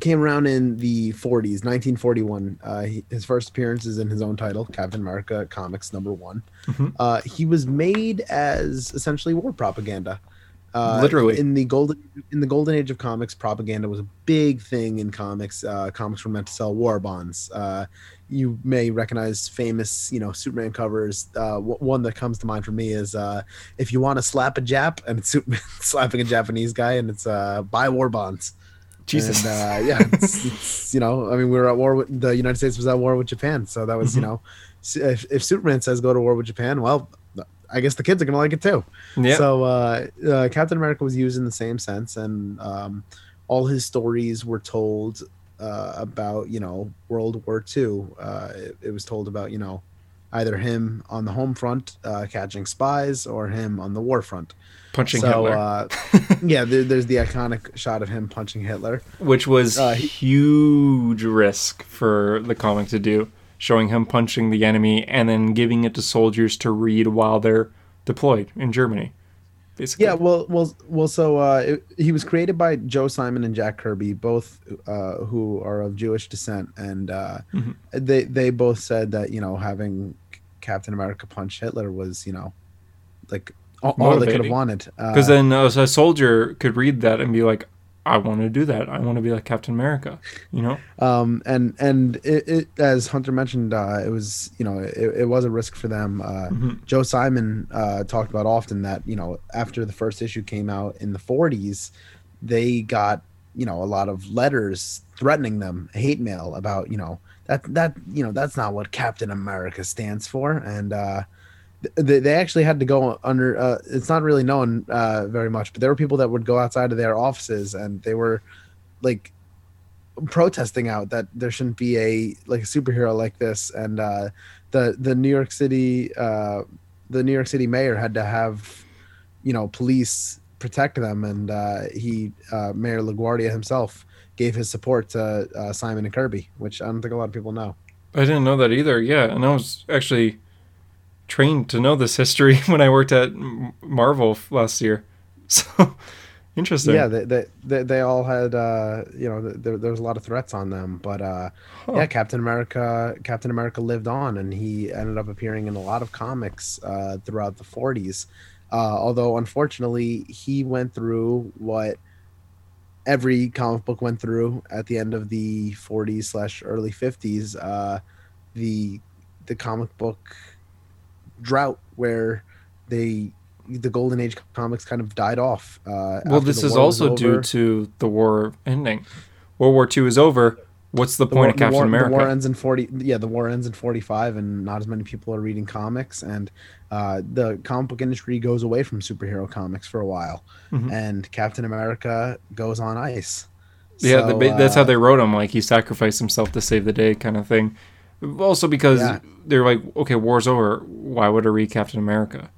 Speaker 1: came around in the 40s, 1941. Uh, he, his first appearance is in his own title, Captain America Comics Number One.
Speaker 2: Mhm.
Speaker 1: Uh, he was made as essentially war propaganda. Uh,
Speaker 2: Literally.
Speaker 1: in the golden in the golden age of comics, propaganda was a big thing in comics. Uh, comics were meant to sell war bonds. Uh, you may recognize famous, you know, Superman covers. Uh, w- one that comes to mind for me is uh, if you want to slap a Jap, and it's Superman slapping a Japanese guy, and it's uh, buy war bonds.
Speaker 2: Jesus.
Speaker 1: And, uh, yeah, it's, it's, you know, I mean, we were at war with the United States was at war with Japan, so that was, you
Speaker 2: Mhm.
Speaker 1: know, if, if Superman says go to war with Japan, well, I guess the kids are gonna like it too.
Speaker 2: yeah.
Speaker 1: So uh, uh, Captain America was used in the same sense, and um, all his stories were told uh, about you know World War II. Uh, it, it was told about you know either him on the home front uh, catching spies or him on the war front.
Speaker 2: Punching
Speaker 1: so
Speaker 2: Hitler.
Speaker 1: uh, yeah, there, there's the iconic shot of him punching Hitler.
Speaker 2: which was
Speaker 1: Uh,
Speaker 2: huge risk for the comic to do, showing him punching the enemy and then giving it to soldiers to read while they're deployed in Germany. Basically,
Speaker 1: Yeah, well, well, well. So uh, it, he was created by Joe Simon and Jack Kirby, both uh, who are of Jewish descent, and uh,
Speaker 2: Mhm.
Speaker 1: they they both said that you know having Captain America punch Hitler was you know like all, all they could have wanted. Uh,
Speaker 2: because then uh, a soldier could read that and be like, "I want to do that. I want to be like Captain America." You know?
Speaker 1: um, and and it, it as Hunter mentioned, uh, it was you know it, it was a risk for them. Uh,
Speaker 2: Mhm.
Speaker 1: Joe Simon uh, talked about often that you know after the first issue came out in the 40s, they got you know a lot of letters threatening them, hate mail about you know that that you know that's not what Captain America stands for, and uh, they, they actually had to go under. Uh, it's not really known uh, very much, but there were people that would go outside of their offices and they were like protesting out that there shouldn't be a like a superhero like this and uh the the new york city uh the new york city mayor had to have you know police protect them and uh he uh mayor laguardia himself gave his support to uh, simon and kirby which i don't think a lot of people know
Speaker 2: I didn't know that either. Yeah, and I was actually trained to know this history when I worked at Marvel last year. So interesting.
Speaker 1: yeah they, they they all had uh you know th- there, there was a lot of threats on them but uh
Speaker 2: Huh.
Speaker 1: yeah captain america captain america lived on and he ended up appearing in a lot of comics uh throughout the 40s uh although unfortunately he went through what every comic book went through at the end of the 40s slash early 50s uh the the comic book drought where they the golden age comics kind of died off uh
Speaker 2: Well, this is also due to the war ending. World War II is over. What's the,
Speaker 1: The
Speaker 2: point
Speaker 1: war-
Speaker 2: of Captain
Speaker 1: war,
Speaker 2: America?
Speaker 1: The war ends in forty. Yeah, the war ends in forty-five, and not as many people are reading comics, and uh, the comic book industry goes away from superhero comics for a while,
Speaker 2: Mhm.
Speaker 1: and Captain America goes on ice.
Speaker 2: yeah,
Speaker 1: So,
Speaker 2: the, that's how
Speaker 1: uh,
Speaker 2: they wrote him. Like he sacrificed himself to save the day, kind of thing. Also because
Speaker 1: Yeah.
Speaker 2: they're like, okay, war's over. Why would I read Captain America?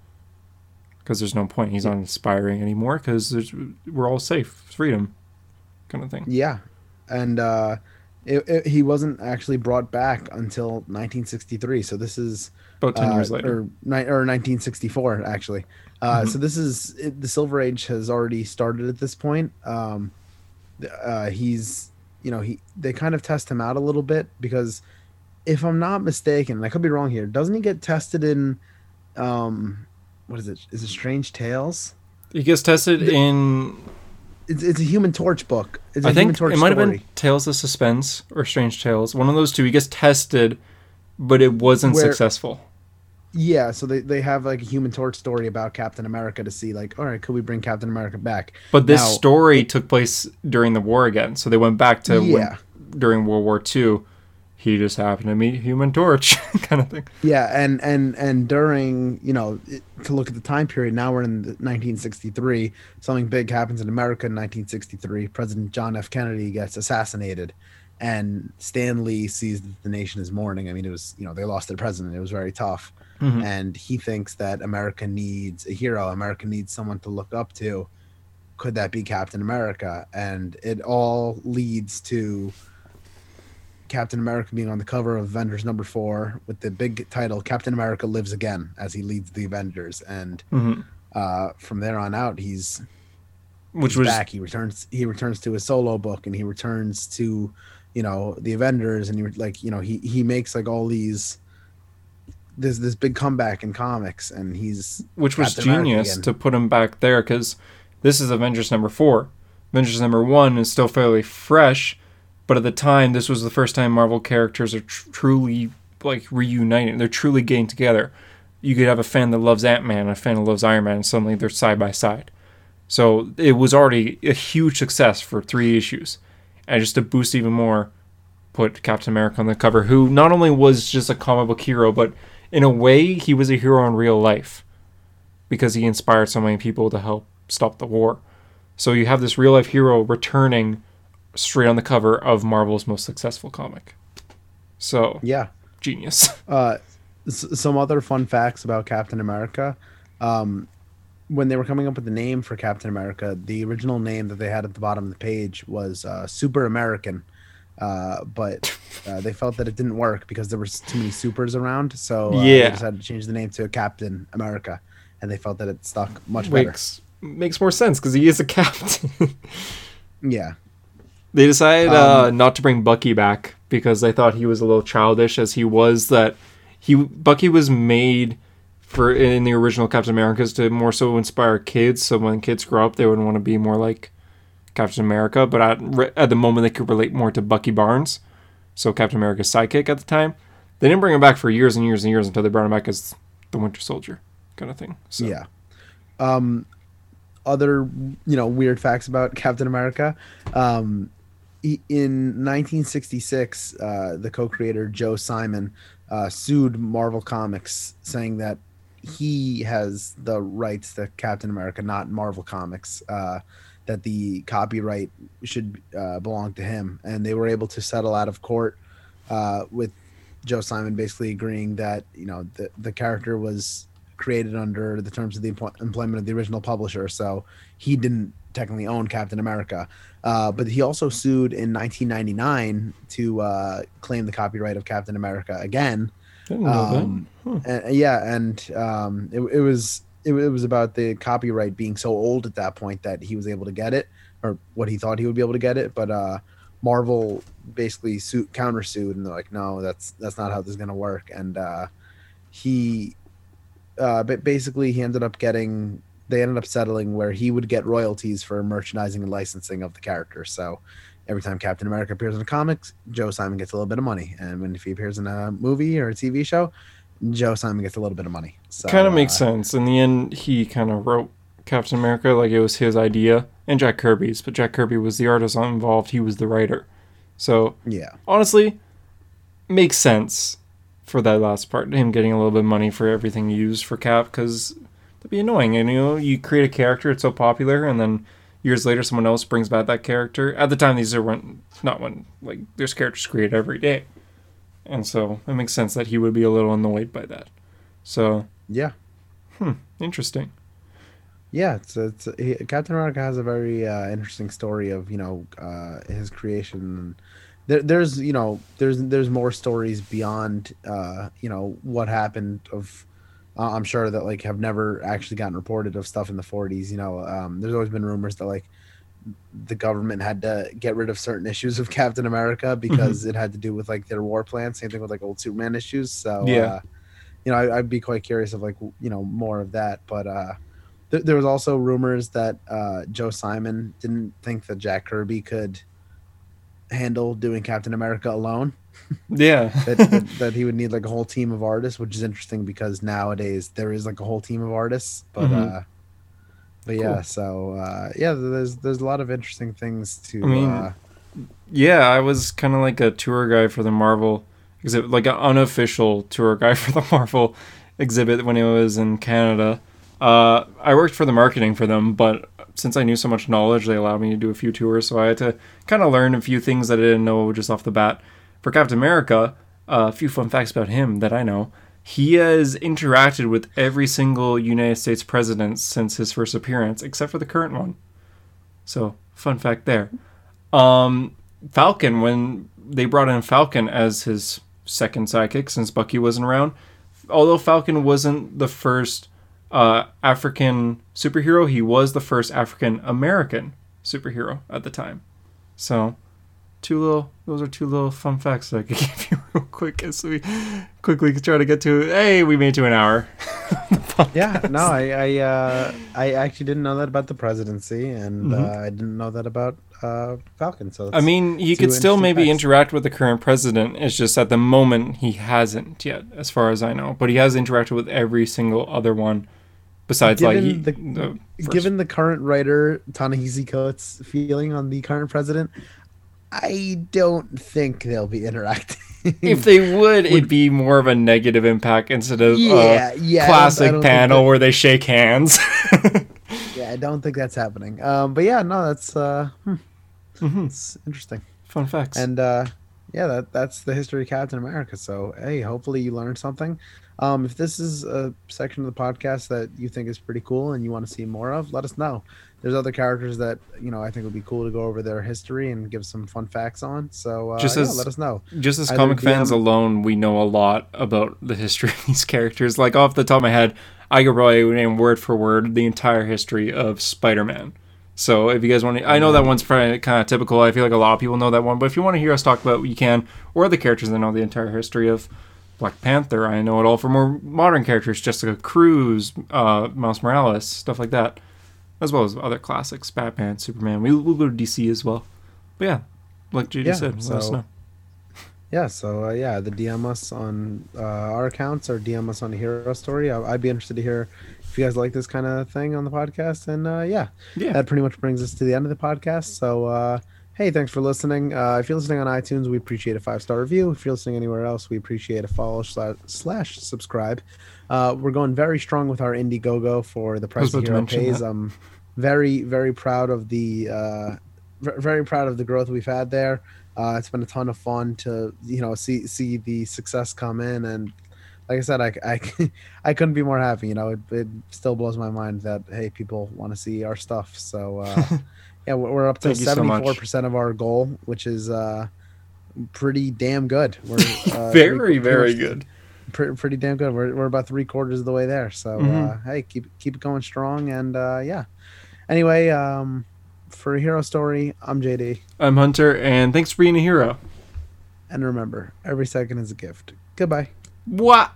Speaker 2: Because there's no point. He's not inspiring anymore. Because we're all safe, freedom, kind of thing.
Speaker 1: Yeah, and uh, it, it, he wasn't actually brought back until 1963. So this is
Speaker 2: About ten
Speaker 1: uh,
Speaker 2: years later.
Speaker 1: or, ni- or 1964 actually. Uh,
Speaker 2: Mm-hmm.
Speaker 1: So this is it, the Silver Age has already started at this point. Um, uh, he's you know he they kind of test him out a little bit because if I'm not mistaken, I could be wrong here, doesn't he get tested in um, what is it? Is it Strange Tales?
Speaker 2: he gets tested in.
Speaker 1: It's, it's a Human Torch book. It's a
Speaker 2: I
Speaker 1: Human
Speaker 2: think it might have been Tales of Suspense or Strange Tales. One of those two. He gets tested, but it wasn't
Speaker 1: Where-
Speaker 2: successful.
Speaker 1: Yeah, so they, they have like a Human Torch story about Captain America to see like, all right, could we bring Captain America back?
Speaker 2: But this
Speaker 1: Now-
Speaker 2: story took place during the war again, so they went back to when-
Speaker 1: Yeah.
Speaker 2: during World War II. He just happened to meet Human Torch, kind of thing.
Speaker 1: Yeah, and and and during you know it- to look at the time period, now we're in the 1963. Something big happens in America in 1963. President John F. Kennedy gets assassinated, and Stan Lee sees that the nation is mourning. I mean, it was you know they lost their president. It was very tough,
Speaker 2: Mhm.
Speaker 1: and he thinks that America needs a hero. America needs someone to look up to. Could that be Captain America? And it all leads to Captain America being on the cover of Avengers number four with the big title Captain America Lives Again as he leads the Avengers. And
Speaker 2: hmm
Speaker 1: uh, from there on out, he's,
Speaker 2: Which
Speaker 1: he's
Speaker 2: was
Speaker 1: back. He returns. He returns to his solo book, and he returns to, you know, the Avengers, and he like, you know, he he makes like all these. There's this big comeback in comics, and he's
Speaker 2: which was genius to put him back there because this is Avengers number four. Avengers number one is still fairly fresh, but at the time, this was the first time Marvel characters are tr- truly like reuniting. They're truly getting together. You could have a fan that loves Ant Man a fan that loves Iron Man, and suddenly they're side by side. So it was already a huge success for three issues, and just to boost even more, put Captain America on the cover, who not only was just a comic book hero, but in a way he was a hero in real life because he inspired so many people to help stop the war. So you have this real life hero returning straight on the cover of Marvel's most successful comic. So
Speaker 1: yeah.
Speaker 2: genius.
Speaker 1: Uh, s- some other fun facts about Captain America. Um, when they were coming up with the name for Captain America, the original name that they had at the bottom of the page was uh, Super American. Uh, but uh, they felt that it didn't work because there was too many supers around. So uh,
Speaker 2: Yeah.
Speaker 1: they decided to change the name to Captain America, and they felt that it stuck much better.
Speaker 2: makes makes more sense because he is a captain.
Speaker 1: Yeah,
Speaker 2: they decided uh,
Speaker 1: Um,
Speaker 2: not to bring Bucky back because they thought he was a little childish, as he was. That he Bucky was made for in the original Captain America's to more so inspire kids. So when kids grow up, they would want to be more like Captain America. But at at the moment, they could relate more to Bucky Barnes, so Captain America's sidekick at the time. They didn't bring him back for years and years and years until they brought him back as the Winter Soldier, kind of thing. So
Speaker 1: yeah. Um, other you know weird facts about Captain America. Um, in 1966, uh, the co-creator Joe Simon uh, sued Marvel Comics, saying that he has the rights to Captain America, not Marvel Comics. Uh, that the copyright should uh, belong to him, and they were able to settle out of court uh, with Joe Simon basically agreeing that you know the the character was created under the terms of the employ- employment of the original publisher, so he didn't technically own Captain America. Uh, but he also sued in 1999 to uh, claim the copyright of Captain America again. Um, and, yeah, and um, it, it was it, it was about the copyright being so old at that point that he was able to get it, or what he thought he would be able to get it. But uh, Marvel basically sued, countersued, and they're like, "No, that's that's not how this is gonna work." And uh, he, uh, but basically, he ended up getting. They ended up settling where he would get royalties for merchandising and licensing of the character. So every time Captain America appears in the comics, Joe Simon gets a little bit of money, and when if he appears in a movie or a TV show, Joe Simon gets a little bit of money. So,
Speaker 2: kind of makes
Speaker 1: uh,
Speaker 2: sense. In the end, he kind of wrote Captain America like it was his idea, and Jack Kirby's. But Jack Kirby was the artist involved. He was the writer. So
Speaker 1: Yeah,
Speaker 2: honestly, makes sense for that last part. Him getting a little bit of money for everything used for Cap, because that'd be annoying. And you know, you create a character, it's so popular, and then years later, someone else brings back that character. At the time, these are when not when like there's characters created every day. and so it makes sense that he would be a little annoyed by that. So
Speaker 1: Yeah.
Speaker 2: Hmm, interesting.
Speaker 1: Yeah, it's it's he, Captain America has a very uh, interesting story of you know uh, his creation. There, there's you know there's there's more stories beyond uh, you know what happened of. Uh, I'm sure that like have never actually gotten reported of stuff in the 40s. You know, um, there's always been rumors that like the government had to get rid of certain issues of Captain America because it had to do with like their war plan. Same thing with like old Superman issues. So
Speaker 2: Yeah.
Speaker 1: uh, you know, I, I'd be quite curious of like you know more of that. But uh, th- there was also rumors that uh, Joe Simon didn't think that Jack Kirby could handle doing Captain America alone.
Speaker 2: Yeah.
Speaker 1: That, that that he would need like a whole team of artists, which is interesting because nowadays there is like a whole team of artists. But
Speaker 2: Mhm.
Speaker 1: uh, but yeah,
Speaker 2: Cool.
Speaker 1: so uh, yeah, there's there's a lot of interesting things to.
Speaker 2: I mean,
Speaker 1: uh,
Speaker 2: Yeah, I was kind of like a tour guy for the Marvel exhibit, like an unofficial tour guy for the Marvel exhibit when it was in Canada. Uh, I worked for the marketing for them, but since I knew so much knowledge, they allowed me to do a few tours, so I had to kind of learn a few things that I didn't know just off the bat. For Captain America, uh, a few fun facts about him that I know. He has interacted with every single United States president since his first appearance, except for the current one. So, fun fact there. Um, Falcon, when they brought in Falcon as his second sidekick since Bucky wasn't around, although Falcon wasn't the first uh, African superhero, he was the first African American superhero at the time. So, two little, those are two little fun facts that I could give you real quick as we quickly try to get to. Hey, we made it to an hour.
Speaker 1: yeah, no, I I, uh, I actually didn't know that about the presidency, and
Speaker 2: Mhm.
Speaker 1: uh, I didn't know that about uh, Falcon. So
Speaker 2: I mean,
Speaker 1: two
Speaker 2: could still maybe
Speaker 1: facts.
Speaker 2: interact with the current president. It's just at the moment he hasn't yet, as far as I know. But he has interacted with every single other one, besides like he,
Speaker 1: Given the-
Speaker 2: first-
Speaker 1: given the current writer Ta-Nehisi Coates' feeling on the current president, I don't think they'll be interacting.
Speaker 2: if they would, it'd be more of a negative impact instead of
Speaker 1: yeah,
Speaker 2: a
Speaker 1: yeah, I don't- I
Speaker 2: classic
Speaker 1: don't
Speaker 2: panel
Speaker 1: that-
Speaker 2: where they shake hands.
Speaker 1: yeah, I don't think that's happening. Um, but yeah, no, that's uh, hmm,
Speaker 2: Mhm.
Speaker 1: it's interesting.
Speaker 2: Fun facts.
Speaker 1: And uh, yeah, that that's the history of Captain America. So hey, hopefully you learned something. Um, if this is a section of the podcast that you think is pretty cool and you want to see more of, let us know. There's other characters that you know I think would be cool to go over their history and give some fun facts on. So uh,
Speaker 2: Just
Speaker 1: yeah,
Speaker 2: as-
Speaker 1: let us know.
Speaker 2: just as
Speaker 1: either
Speaker 2: comic fans alone, we know a lot about the history of these characters. Like off the top of my head, I could probably name word for word the entire history of Spider-Man. So if you guys want to, I know that one's probably kind of typical. I feel like a lot of people know that one, but if you want to hear us talk about, what you can, or the characters that know the entire history of Black Panther. I know it all for more modern characters, Jessica Cruz, uh, Miles Morales, stuff like that, as well as other classics, Batman, Superman. We, we'll go to DC as well. But yeah, like JD
Speaker 1: Yeah,
Speaker 2: said, let us know.
Speaker 1: Yeah, so uh, yeah, the DM us on uh, our accounts or DM us on a hero story. I, I'd be interested to hear if you guys like this kind of thing on the podcast. And uh, yeah,
Speaker 2: Yeah.
Speaker 1: that pretty much brings us to the end of the podcast. So uh, hey, thanks for listening. Uh, if you're listening on iTunes, we appreciate a five star review. If you're listening anywhere else, we appreciate a follow slash, slash subscribe. Uh, we're going very strong with our Indiegogo for the price of hero pays.
Speaker 2: that.
Speaker 1: I'm very very proud of the uh, very proud of the growth we've had there. Uh, it's been a ton of fun to you know see see the success come in and like I said I, I, I couldn't be more happy you know it, it still blows my mind that hey people want to see our stuff so uh, yeah we're up to
Speaker 2: you so
Speaker 1: 74% of our goal which is uh, pretty damn good we're uh,
Speaker 2: very,
Speaker 1: pretty
Speaker 2: very good.
Speaker 1: pre- pretty damn good we're, we're about three quarters of the way there so uh,
Speaker 2: Mhm.
Speaker 1: hey keep keep it going strong and uh, yeah anyway um, for a hero story I'm JD
Speaker 2: I'm Hunter, and thanks for being a hero.
Speaker 1: and remember every second is a gift goodbye
Speaker 2: What?